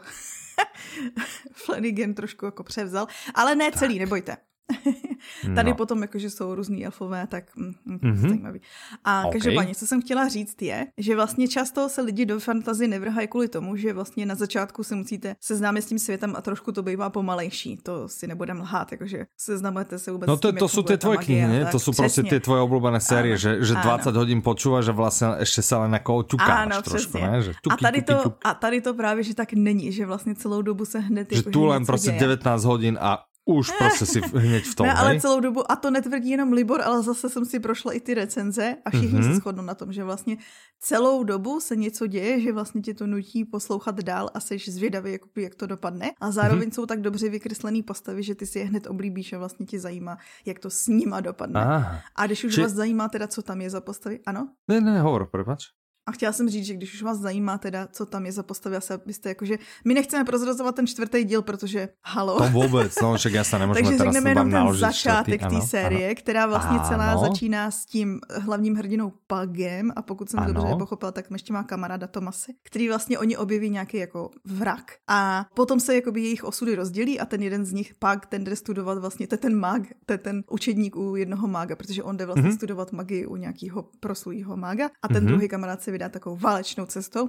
Flanagan trošku jako převzal, ale ne celý, tak. nebojte. Tady no. potom jakože jsou různý elfové, tak mm, mm-hmm. zajímavý. A okay. každopádně, co jsem chtěla říct je, že vlastně často se lidi do fantazy nevrhají kvůli tomu, že vlastně na začátku se musíte seznámit s tím světem a trošku to bývá pomalejší. To si nebudem lhát, jakože seznamujete se vůbec No to, tím, to jsou ty tvoje knihy, ne? To jsou prostě ty tvoje oblíbené série, že, že 20 ano. hodin počúvaš a vlastně ještě se len jako ťukáš ano, trošku, ne? Že tuky, a, tady tuky, to, tuky. a tady to právě, že tak není, že vlastně celou dobu se hned... Že jako, tu len prostě 19 hodin a už prostě si hneď v tom, ne, ale celou dobu, a to netvrdí jenom Libor, ale zase jsem si prošla i ty recenze a všichni mm-hmm. se shodnou na tom, že vlastně celou dobu se něco děje, že vlastně tě to nutí poslouchat dál a seš zvědavý, jakoby, jak to dopadne. A zároveň mm-hmm. jsou tak dobře vykreslené postavy, že ty si je hned oblíbíš a vlastně tě zajímá, jak to s nima dopadne. Ah. A když už Či... vás zajímá teda, co tam je za postavy, ano? Ne, ne, hovor, prepač. A chtěla jsem říct, že když už vás zajímá teda, co tam je za postavy, asi byste jakože, my nechceme prozrazovat ten čtvrtý díl, protože halo. To vůbec, no však já se nemůžeme Takže řekneme jenom ten začátek té série, ano. která vlastně ano. celá začíná s tím hlavním hrdinou Pagem a pokud jsem ano. dobře pochopila, tak ještě má kamaráda Tomasy, který vlastně oni objeví nějaký jako vrak. A potom se jakoby jejich osudy rozdělí a ten jeden z nich Pag ten jde studovat vlastně, to je ten mag, to je ten učedník u jednoho mága, protože on jde vlastně mm-hmm. studovat magii u nějakého proslulého mága a ten mm-hmm. druhý kamarád se vydá takovou válečnou cestou.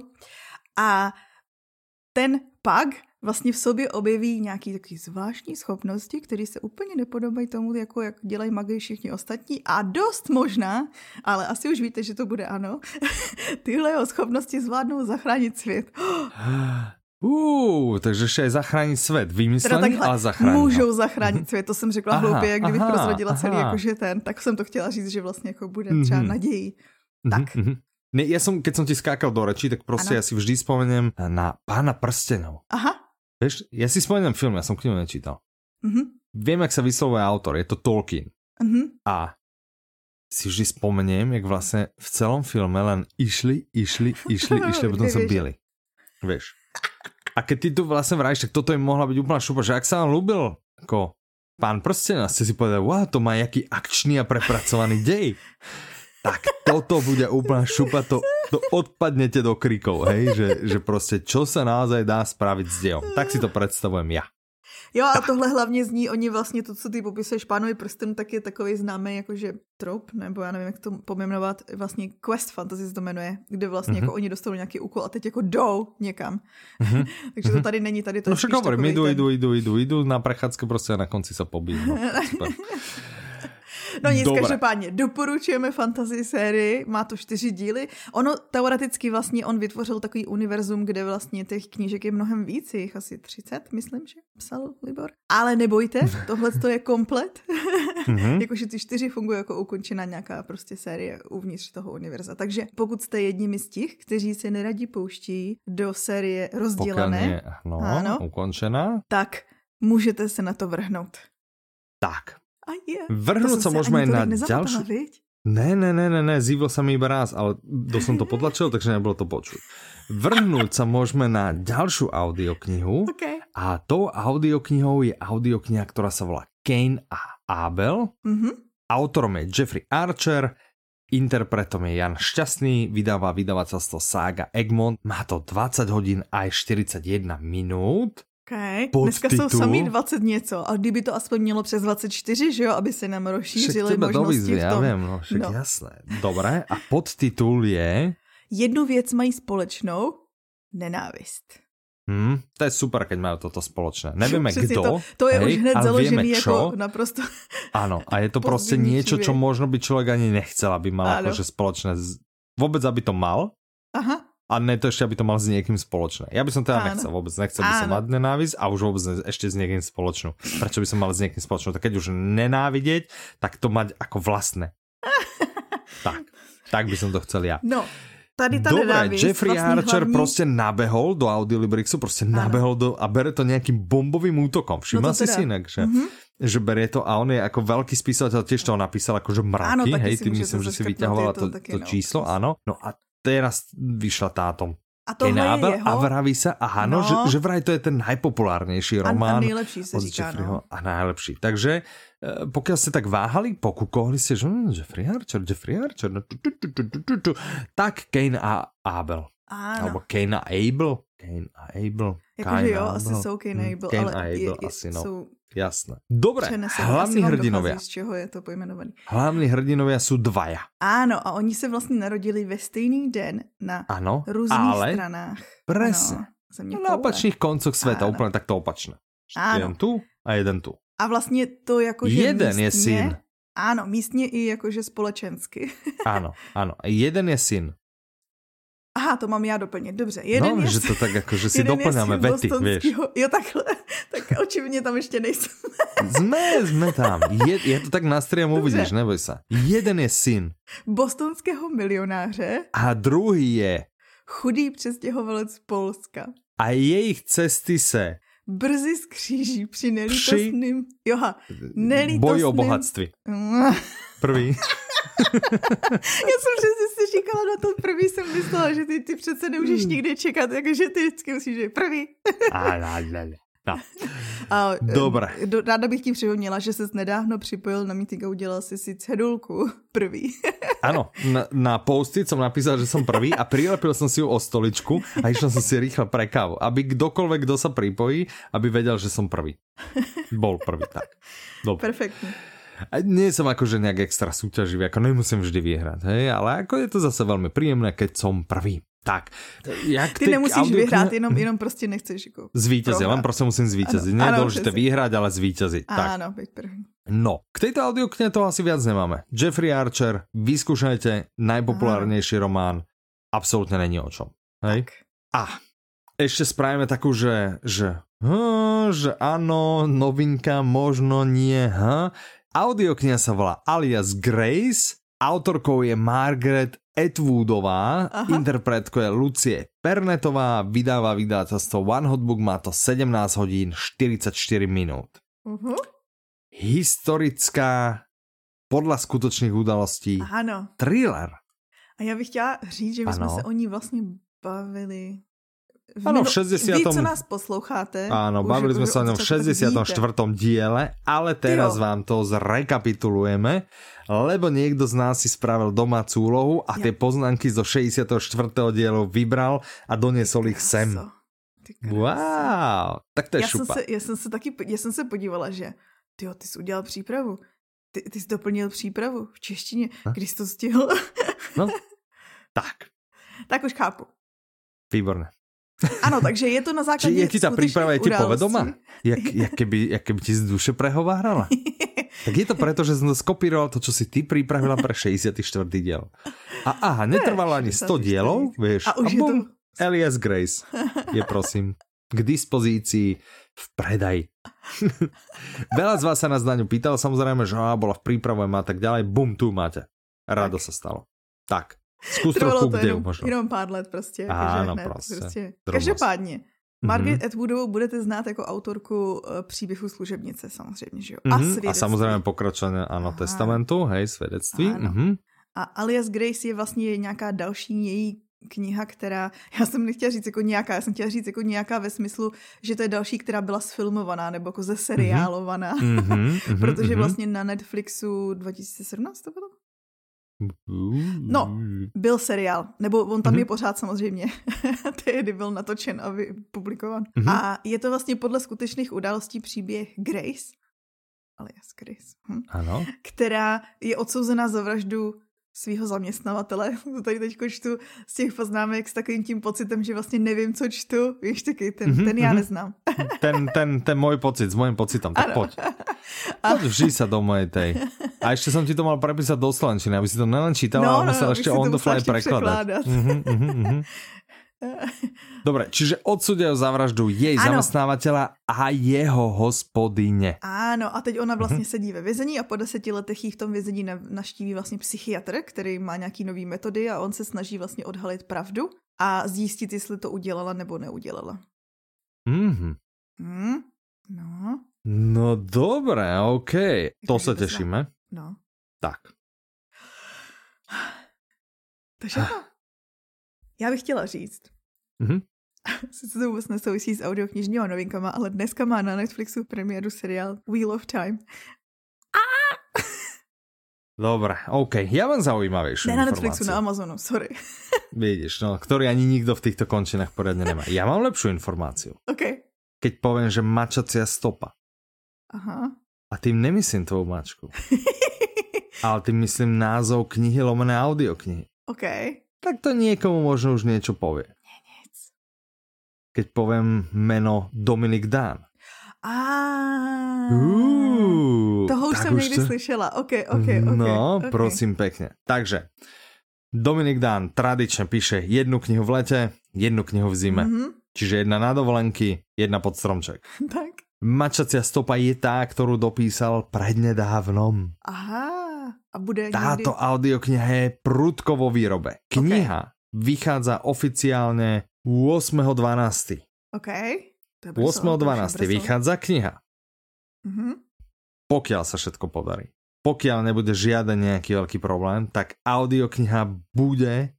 A ten pak vlastně v sobě objeví nějaký takový zvláštní schopnosti, které se úplně nepodobají tomu, jako jak dělají magii všichni ostatní a dost možná, ale asi už víte, že to bude ano, tyhle jeho schopnosti zvládnou zachránit svět. Uh, takže ještě je zachránit svět. Vymyslený, ale zachránit. Můžou zachránit svět, to jsem řekla aha, hloupě, jak kdybych aha, prozradila celý jakože ten, tak jsem to chtěla říct, že vlastně jako bude třeba mm-hmm. naději. Tak. Mm-hmm. Ne, ja som, keď som ti skákal do reči, tak prostě ano. ja si vždy spomeniem na Pána prstenov. Aha. Vieš, ja si spomeniem film, ja som knihu nečítal. Mm-hmm. Viem, jak sa vyslovuje autor, je to Tolkien. Mm-hmm. A si vždy spomeniem, jak vlastně v celom filme len išli, išli, išli, išli, a potom sa byli. Vieš. A keď ty tu vlastně vrajíš, tak toto im mohla byť úplná šupa, že ak sa vám ľúbil ako pán prstenov, ste si povedali, wow, to má jaký akčný a prepracovaný dej tak toto bude úplná šupa, to, to odpadnete do krikov, hej, že, že prostě čo sa naozaj dá spraviť s dějom. Tak si to představujem ja. Jo a tohle hlavně zní, oni vlastně to, co ty popisuješ pánovi prstenu, tak je takový známý jakože trop, nebo já nevím, jak to pomenovat, vlastně Quest Fantasy se to jmenuje, kde vlastně mm-hmm. jako oni dostanou nějaký úkol a teď jako jdou někam. Mm-hmm. Takže to mhm. tady není, tady to No však hovorím, jdu, jdu, jdu, jdu, jdu na prechádzku prostě a na konci se pobíjí. No, No nic, Dobre. každopádně doporučujeme fantasy sérii, má to čtyři díly. Ono teoreticky vlastně on vytvořil takový univerzum, kde vlastně těch knížek je mnohem víc, jich asi 30, myslím, že psal Libor. Ale nebojte, tohle to je komplet. mm-hmm. Jakože ty čtyři fungují jako ukončená nějaká prostě série uvnitř toho univerza. Takže pokud jste jedními z těch, kteří se neradí pouští do série rozdělené, je, no, ano, ukončená, tak můžete se na to vrhnout. Tak, je. Vrhnúť sa môžeme aj na ďalšiu... Ne, ne, ne, ne, ne, zívil sa mi iba raz, ale to som to potlačil, takže nebolo to počuť. Vrhnúť sa môžeme na ďalšiu audioknihu okay. a tou audioknihou je audiokniha, ktorá sa volá Kane a Abel. Mm-hmm. Autorom je Jeffrey Archer, interpretom je Jan Šťastný, vydáva vydavateľstvo Saga Egmont. Má to 20 hodín aj 41 minút. Okay. Dneska jsou samý 20 něco, a kdyby to aspoň mělo přes 24, že jo, aby se nám rozšířily možnosti v tom. Já vím, no, však no. jasné. Dobré, a podtitul je... Jednu věc mají společnou, nenávist. Hmm, to je super, keď mají toto společné. Nevíme kdo, to, to je hej, už hned založený jako naprosto Ano, a je to prostě něco, čo možno by člověk ani nechcel, aby mal akože společné. Vůbec, aby to mal. Aha. A ne to ešte, aby to mal s niekým spoločné. Ja by som teda Áno. nechcel vôbec. Nechcel by som mať nenávisť a už vôbec ešte s niekým spoločnú. Prečo by som mal s niekým spoločnú? Tak keď už nenávidieť, tak to mať ako vlastné. tak, tak by som to chcel ja. No, tady ta Dobre, Jeffrey Archer hlavní... prostě nabehol do Audiolibrixu, prostě ano. nabehol do a bere to nejakým bombovým útokom. Všimla no si teda. si inak, že, mm -hmm. že berie to a on je jako velký spisovatel, tiež toho napísal akože mraky, ano, hej, ty myslím, že si vyťahovala to, to, to no, číslo, ano. No a teraz vyšla táto a to je jeho? A vraví se, aha, no, no že, že vraj to je ten najpopulárnější román. A, a nejlepší se říká, no. A najlepší. Takže eh, pokud jste tak váhali, pokukovali jste, že hm, Jeffrey Archer, Jeffrey Archer, no, tu, tu, tu, tu, tu, tu, tak Kane a Abel. Ano. Alebo Kane a Abel. Kane a Abel. Jakože jo, asi jsou Kane a hm, Abel, Kane ale a Abel je, asi, no. jsou Jasné. Dobre, hlavní hrdinovia. Z čeho je to pojmenovaný. Hlavní hrdinovia sú dvaja. Áno, a oni se vlastně narodili ve stejný den na ano, různých ale stranách. Presne. Ano, na opačných koncoch světa, ano. úplně takto opačné. Ano. Jeden tu a jeden tu. A vlastně to jakože Jeden místně, je syn. Ano, místně i jakože společensky. ano, ano. Jeden je syn. Aha, to mám já doplnit, dobře. Jeden no, je, že to tak jako, že si doplňáme vety, víš. Jo, takhle. Tak očividně tam ještě nejsem. jsme, jsme tam. Je, je to tak na streamu, uvidíš, neboj se. Jeden je syn. Bostonského milionáře. A druhý je. Chudý přestěhovalec z Polska. A jejich cesty se brzy skříží při nelítostným... Při... Joha, nelítostným... Boji o bohatství. Prvý. Já jsem přesně si říkala na to první, jsem myslela, že ty, ty přece nemůžeš hmm. nikdy čekat, jakože ty vždycky musíš být první. No. A, Dobré. Do, ráda bych ti připomněla, že se nedávno připojil na meeting a udělal si si cedulku prvý. Ano, na, na posty jsem napísal, že jsem prvý a prilepil jsem si ju o stoličku a išel jsem si rýchle pre kávu, aby kdokoľvek, kdo sa pripojí, aby vedel, že som prvý. Bol prvý, tak. Dobre. Perfektne. A nie som akože nejak extra súťaživý, ako nemusím vždy vyhrať, hej, ale ako je to zase veľmi príjemné, keď som prvý. Tak, jak ty, ty nemusíš audio... vyhrát, jenom, jenom prostě nechceš jako Zvítězit, len prostě musím zvítězit. Nie je dôležité vyhrať, ale zvítězit. Áno, byť první. No, k tejto audiokne to asi viac nemáme. Jeffrey Archer, vyskúšajte, najpopulárnejší Aha. román, absolútne není o čom. Hej? Tak. A ešte spravíme takú, že, že, hm, že áno, novinka, možno nie, hm. Audiokniha sa volá Alias Grace, autorkou je Margaret Atwoodová, Aha. interpretko je Lucie Pernetová, vydáva vydávateľstvo One Hot Book, má to 17 hodín 44 minút. Uh-huh. Historická, podľa skutočných udalostí, ano. thriller. A já bych chtěla říct, že my ano. jsme se o ní vlastně bavili Ano, v 60. Vy, co nás posloucháte. Áno, bavili sme sa o ňom v 64. diele, ale teraz jo. vám to zrekapitulujeme, lebo niekto z nás si spravil domácu úlohu a ja. tie poznámky zo 64. dielu vybral a doniesol ich sem. Wow, tak to je já šupa. Jsem se, já jsem se taky, já jsem se podívala, že ty ty jsi udělal přípravu. Ty, ty jsi doplnil přípravu v češtině. Když jsi to stihl? no, tak. Tak už chápu. Výborné. Ano, takže je to na základě Či je ti ta príprava je ti povedoma? Jak, jak, keby, jak keby ti z duše prehovárala? tak je to preto, že som to skopíroval to, čo si ty pripravila pre 64. diel. A aha, netrvalo ani 100 dielov, vieš. A už a bum, to... Elias Grace je prosím k dispozícii v predaji. Veľa z vás sa nás na ňu pýtalo, samozrejme, že bola v príprave a tak ďalej. Bum, tu máte. Rado tak. sa stalo. Tak. Zkus trochu to jenom, možno. jenom pár let prostě. Ano, ne, prostě. prostě. Každopádně, Margaret mm-hmm. Atwoodovou budete znát jako autorku uh, příběhu služebnice samozřejmě, že jo? Mm-hmm. A svědectví. A samozřejmě pokračování, ano, Aha. testamentu, hej, svědectví. Ano. Mm-hmm. A Alias Grace je vlastně nějaká další její kniha, která, já jsem nechtěla říct jako nějaká, já jsem chtěla říct jako nějaká ve smyslu, že to je další, která byla sfilmovaná nebo jako zeseriálovaná, mm-hmm, mm-hmm, protože mm-hmm. vlastně na Netflixu 2017 to bylo? No, byl seriál, nebo on tam mm-hmm. je Mhm. pořád samozřejmě, tehdy byl natočen a publikovan. Mhm. A je to vlastně podle skutečných událostí příběh Grace, alias Grace, hm, Ano. která je odsouzená za vraždu svého zaměstnavatele. To tady teď čtu z těch poznámek s takovým tím pocitem, že vlastně nevím, co čtu. Víš, taky ten, Mhm, ten já mhm. neznám. Ten, ten, ten môj pocit s mojím pocitom, tak Ano. poď. Poď vžij sa do mojej tej. A ešte som ti to mal prepísať do slovenčiny, aby si to nelen čítala, No, ale no, musel si to on the fly překládat. Mhm, mhm, mhm. Dobre, čiže odsudia za vraždu jej Ano. zamestnávateľa a jeho hospodyne. Ano, a teď ona Mhm. vlastně sedí ve vězení a po deseti letech jí v tom vězení na- naštíví vlastně psychiatr, který má nějaký nový metody a on se snaží vlastně odhalit pravdu a zjistit, jestli to udělala nebo neudělala. Mhm. Hm? No, No dobre, OK. To to tešíme. no. Tak. To. Já bych chtěla říct, Mhm. sice to vůbec nesouvisí s audioknižníma novinkama, ale dneska má na Netflixu premiéru seriál Wheel of Time. Dobre, OK. Ja mám zaujímavejšiu Ne na Netflixu, na Amazonu, sorry. Vidíš, no, ktorý ani nikto v týchto končinách poriadne nemá. Ja mám lepšiu informáciu. OK. Keď poviem, že mačacia stopa. Aha. A tým nemyslím tvoju mačku. Ale tým myslím názov knihy lomené audioknihy. OK. Tak to niekomu možno už niečo povie. Nic. Keď poviem meno Dominik Dán. A toho už jsem někdy to- slyšela. OK, OK, OK. No, prosím pekne. Takže, Dominik Dán tradične píše jednu knihu v lete, jednu knihu v zime. Mhm, Čiže jedna na dovolenky, jedna pod stromček. tak. Mačacia stopa je tá, ktorú dopísal prednedávnom. Aha. A bude Táto někdy... audiokniha je prudko vo výrobe. Kniha vychádza oficiálne 8.12. OK. To je brzo, to už je 8.12. brzo. vychádza kniha. Mhm. Pokiaľ sa všetko podarí. Pokiaľ nebude žiaden nejaký veľký problém, tak audiokniha bude...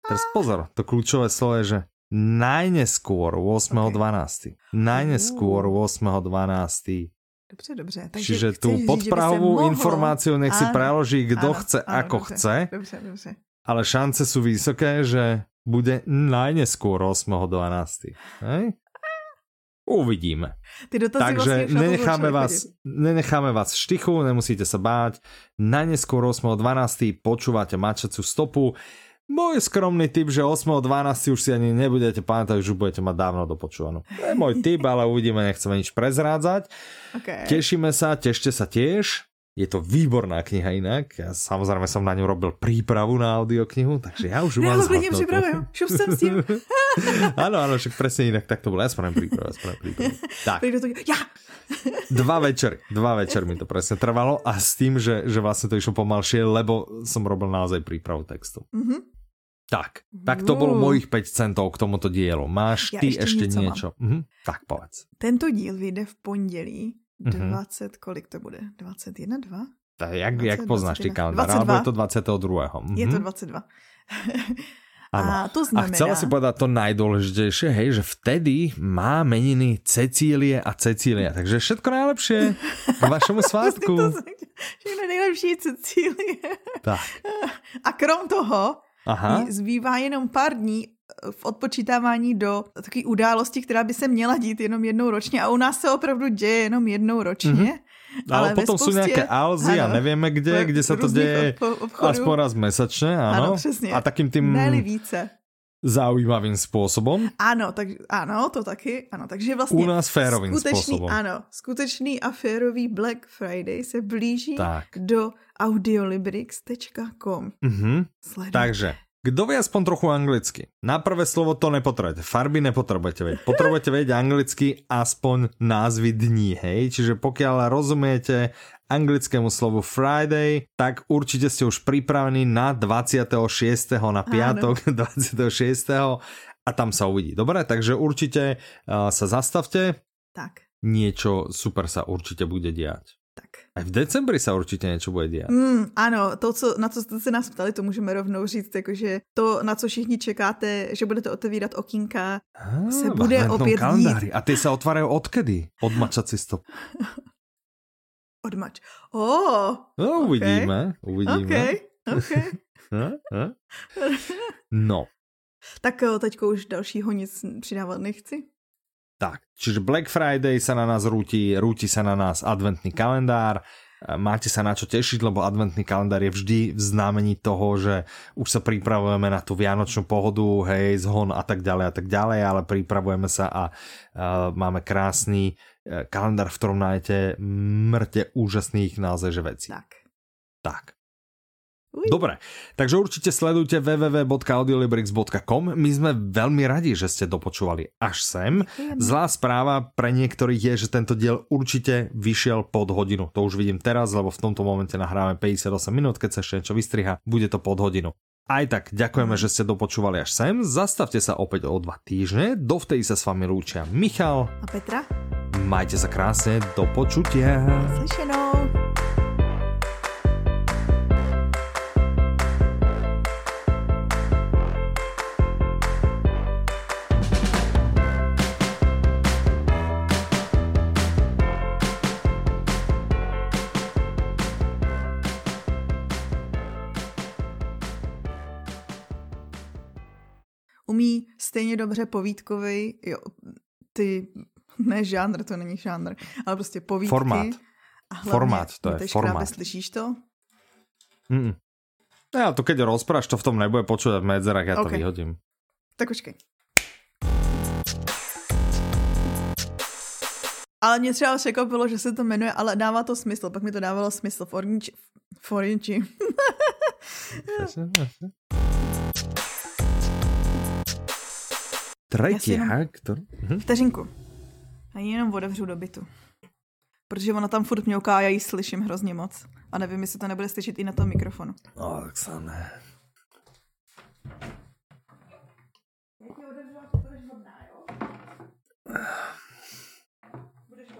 Teraz pozor, to kľúčové slovo je, že najneskôr 8.12. Najneskôr 8.12. Dobře, dobře. Takže Čiže se podprahovú mohlo- informáciu nech si preloží kto áno, chce, áno, ako dobře, chce, Dobře, dobře. ale šance sú vysoké, že bude najneskôr 8.12. Hej? Uvidíme. Ty dotazy Takže vlastně nenecháme vás, chodit. nenecháme vás v štichu, nemusíte sa báť. Najneskôr 8.12. počúvate mačaciu stopu. Môj skromný tip, že 8.12. už si ani nebudete pamätať, už budete mať dávno dopočúvanú. To je môj tip, ale uvidíme, nechceme nič prezrádzať. OK. Tešíme sa, tešte sa tiež. Je to výborná kniha inak. Ja samozrejme som na ňu robil prípravu na audioknihu, takže ja už ju Já mám zhotnutú. připravujem. Šup jsem s tím. Áno, áno, však presne inak tak to bolo. Ja spravím prípravu, ja spravím prípravu. Tak, ja! dva večery, dva večery mi to presne trvalo a s tým, že, že vlastne to išlo pomalšie, lebo som robil naozaj prípravu textu. Mhm. Tak, tak to bolo Uú. mojich 5 centov k tomuto dielu. Máš Ja ty ešte ešte, něco mám. Mhm, tak povedz. Tento díl vyjde v pondělí Mhm. 20, kolik to bude? 21, 2? Tak, jak, 20, jak poznáš ty 21. kalendár? 22. Alebo je to 22. Mhm. Je to 22. Áno. A to A znamená... chcela si povedať to najdôležitejšie, hej, že vtedy má meniny Cecílie a Cecília. Takže všetko najlepšie k vašemu svátku. Všechno nejlepší Cecílie. Tak. A krom toho, Aha. zbývá jenom pár dní eh, v odpočítávání do takové události, která by se měla dít jenom jednou ročně a u nás se opravdu děje jenom jednou ročně. Mhm. Ale, ve potom spoustě- nejaké alzy a Ano. nevieme kde, V kde sa to obchodů. aspoň raz mesačne, áno. Ano, přesně. A takým tým Ne-li více. Zaujímavým spôsobom. Ano, tak, ano, to taky. Ano, takže vlastně U nás férovým skutečný, způsobem. Ano, skutečný a férový Black Friday se blíží Tak. do audiolibrix.com. Mhm. Sledujte. Takže, kto vie aspoň trochu anglicky? Na prvé slovo to nepotrebujete. Farby nepotrebujete vedieť. Potrebujete vedieť anglicky aspoň názvy dní, hej? Čiže pokiaľ rozumiete anglickému slovu Friday, tak určite ste už pripravení na 26. na piatok 26. a tam sa uvidí. Dobre, takže určite uh, sa zastavte. Tak, Niečo super sa určite bude diať. tak. Aj v decembri sa určite niečo bude diať. Mm, ano, to, co, na co jste se nás ptali, to můžeme rovnou říct, jakože to, na co všichni čekáte, že budete otevírat okýnka, Á, se bude opět. A tie sa otvárajú odkedy? Od mačací stop. odmač. Oh, No, Ok. uvidíme, uvidíme. OK, Okay. no. Tak eh, teďko už dalšího nic přidávat nechci. Tak, čiže Black Friday sa na nás rúti, rúti sa na nás adventný kalendár, máte sa na čo tešiť, lebo adventný kalendár je vždy v znamení toho, že už sa pripravujeme na tú vianočnú pohodu, hej, zhon a tak ďalej a tak ďalej, ale pripravujeme sa a uh, máme krásny kalendár, v ktorom nájdete mŕte úžasných že vecí. Tak. Tak. Uj. Dobre, takže určite sledujte www.audiolibrix.com. My sme veľmi radi, že ste dopočúvali až sem. Zlá správa pre niektorých je, že tento diel určite vyšiel pod hodinu. To už vidím teraz, lebo v tomto momente nahráme 58 minút, keď sa ešte niečo vystriha, bude to pod hodinu. Aj tak, ďakujeme, že ste dopočúvali až sem. Zastavte sa opäť o dva týždne. Dovtedy sa s vami lúčia Michal a Petra. Majte sa krásne, do počutia. Slyšenou. umí stejně dobře povídkový, jo, ty, ne žánr, to není žánr, ale prostě povídky. Formát. A hlavně, Formát, to je formát. Krábe, slyšíš to? Mm. Ja to keď rozpráš, to v tom nebude počuť v medzerách, ja okay. to vyhodím. Tak počkej. Ale mě třeba překvapilo, že se to jmenuje, ale dává to smysl. Pak mi to dávalo smysl. Forniči. Forniči. Tretí. Mhm. Vteřinku. A jenom otevřu do bytu. Protože ona tam furt mňouká a já ji slyším hrozně moc. A nevím, jestli to nebude slyšet i na tom mikrofonu. No, tak se ne. Budeš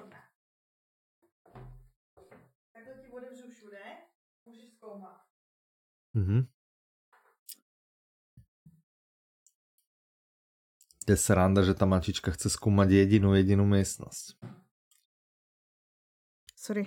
Je sranda, že ta mačička chce zkoumat jedinou, jedinou místnost. Sorry.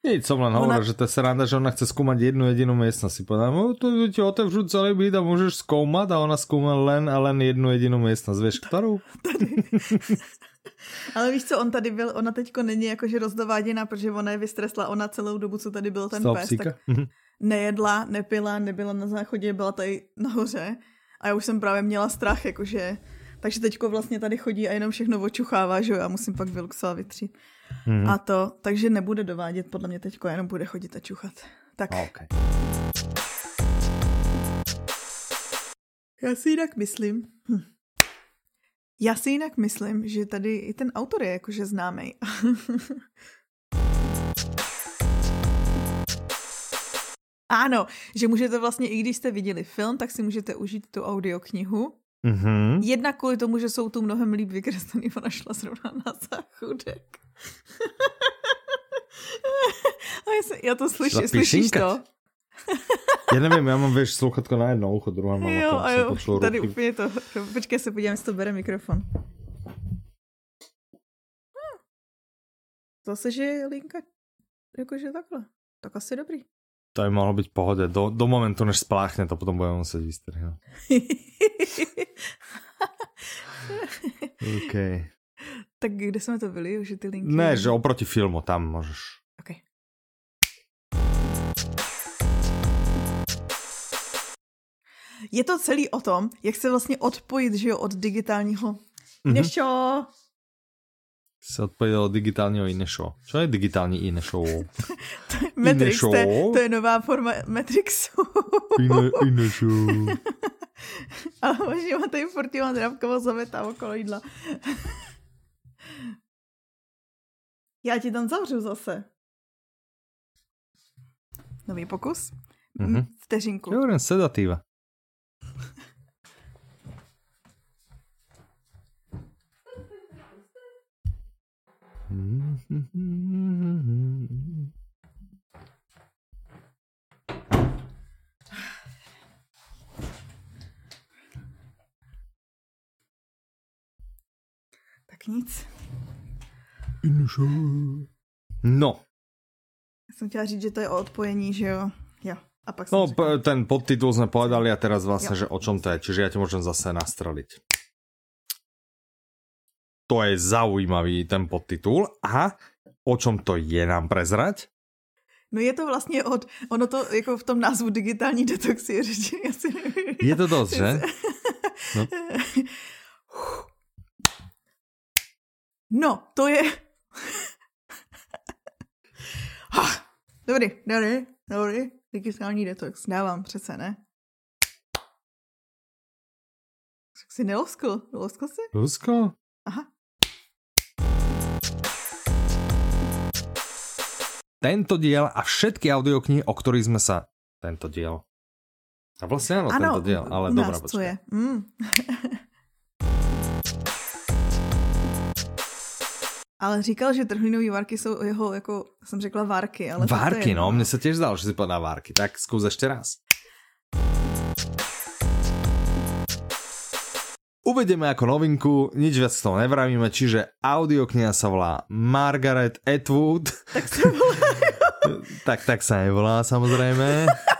Nic, som len ona... hovoril, že to je sranda, že ona chce skúmať jednu jedinú miestnosť. Si povedal, no to ti otevřu celý byt a môžeš skúmať a ona skúma len a len jednu jedinú miestnosť. Vieš, ktorú? Ale víš co, on tady byl, ona teďko není jakože rozdováděna, protože ona je vystresla, ona celou dobu, co tady byl ten pes, tak mhm. nejedla, nepila, nebyla na záchodě, byla tady nahoře a já už jsem právě měla strach, jakože takže teďko vlastně tady chodí a jenom všechno očuchává, že jo, já musím pak vyluxovat vytřít. Mm. A to, takže nebude dovádět podle mě teďko, jenom bude chodit a čuchat. Tak. Okay. Já si jinak myslím, hm. já si jinak myslím, že tady i ten autor je jakože známý. Ano, že můžete vlastně, i když jste viděli film, tak si můžete užít tu audioknihu Mm-hmm. Jedna kvůli tomu, že jsou tu mnohem líp vykreslený, ona šla zrovna na záchudek. A já, se, já to slyším, slyšíš to? já nevím, já mám, víš, sluchatko na jedno ucho, druhá mám jo, a jo, tady ruky. úplně to, počkej se podívám, jestli to bere mikrofon. Hm. Zase, že je linka jakože takhle. Tak asi dobrý. To by mohlo být pohode. Do, do momentu, než spláchne, to potom budeme muset vystrhnout. OK. Tak kde jsme to byli? Už ty linky? Ne, že oproti filmu, tam můžeš. OK. Je to celý o tom, jak se vlastně odpojit že jo, od digitálního. Mm-hmm. Než čo? se odpověděl od digitálního Inešo. Co je digitální Inešo? Matrix, to, to je nová forma Matrixu. Ine, Inešo. Ale možná tady furt Ivan Dravkova zametá okolo jídla. Já ti tam zavřu zase. Nový pokus? Mm-hmm. Vteřinku. Jo, sedativa. Tak nic. No. Já jsem chtěla říct, že to je o odpojení, že jo? Jo. A pak No, řekla, ten podtitul jsme povedali a teraz vlastně, že o čom to je. Čiže já ti můžem zase nastreliť. To je zaujímavý ten podtitul. A o čom to je nám prezrať? No je to vlastně od, ono to jako v tom názvu digitální detox je řeči, já si nevím. Je to dost, že? No. no, to je... dobrý, dobrý, dobrý. Digitální detox, dávám přece, ne? Tak si neloskl, loskl si? Rusko? Aha. Tento diel a všetky audioknihy, o ktorých sme sa... Tento diel. A vlastne áno, ano, tento diel, ale dobrá, počkaj. Mm. ale říkal, že trhlinový várky jsou jeho, jako jsem řekla, várky. Ale Várky, je, no, mne sa tiež zdalo, že si povedal várky. Tak skús ešte raz. Uvedeme ako novinku, nič viac k tomu nevravíme, čiže audiokniha sa volá Margaret Atwood. Tak se volá. tak, tak sa nevolá samozrejme.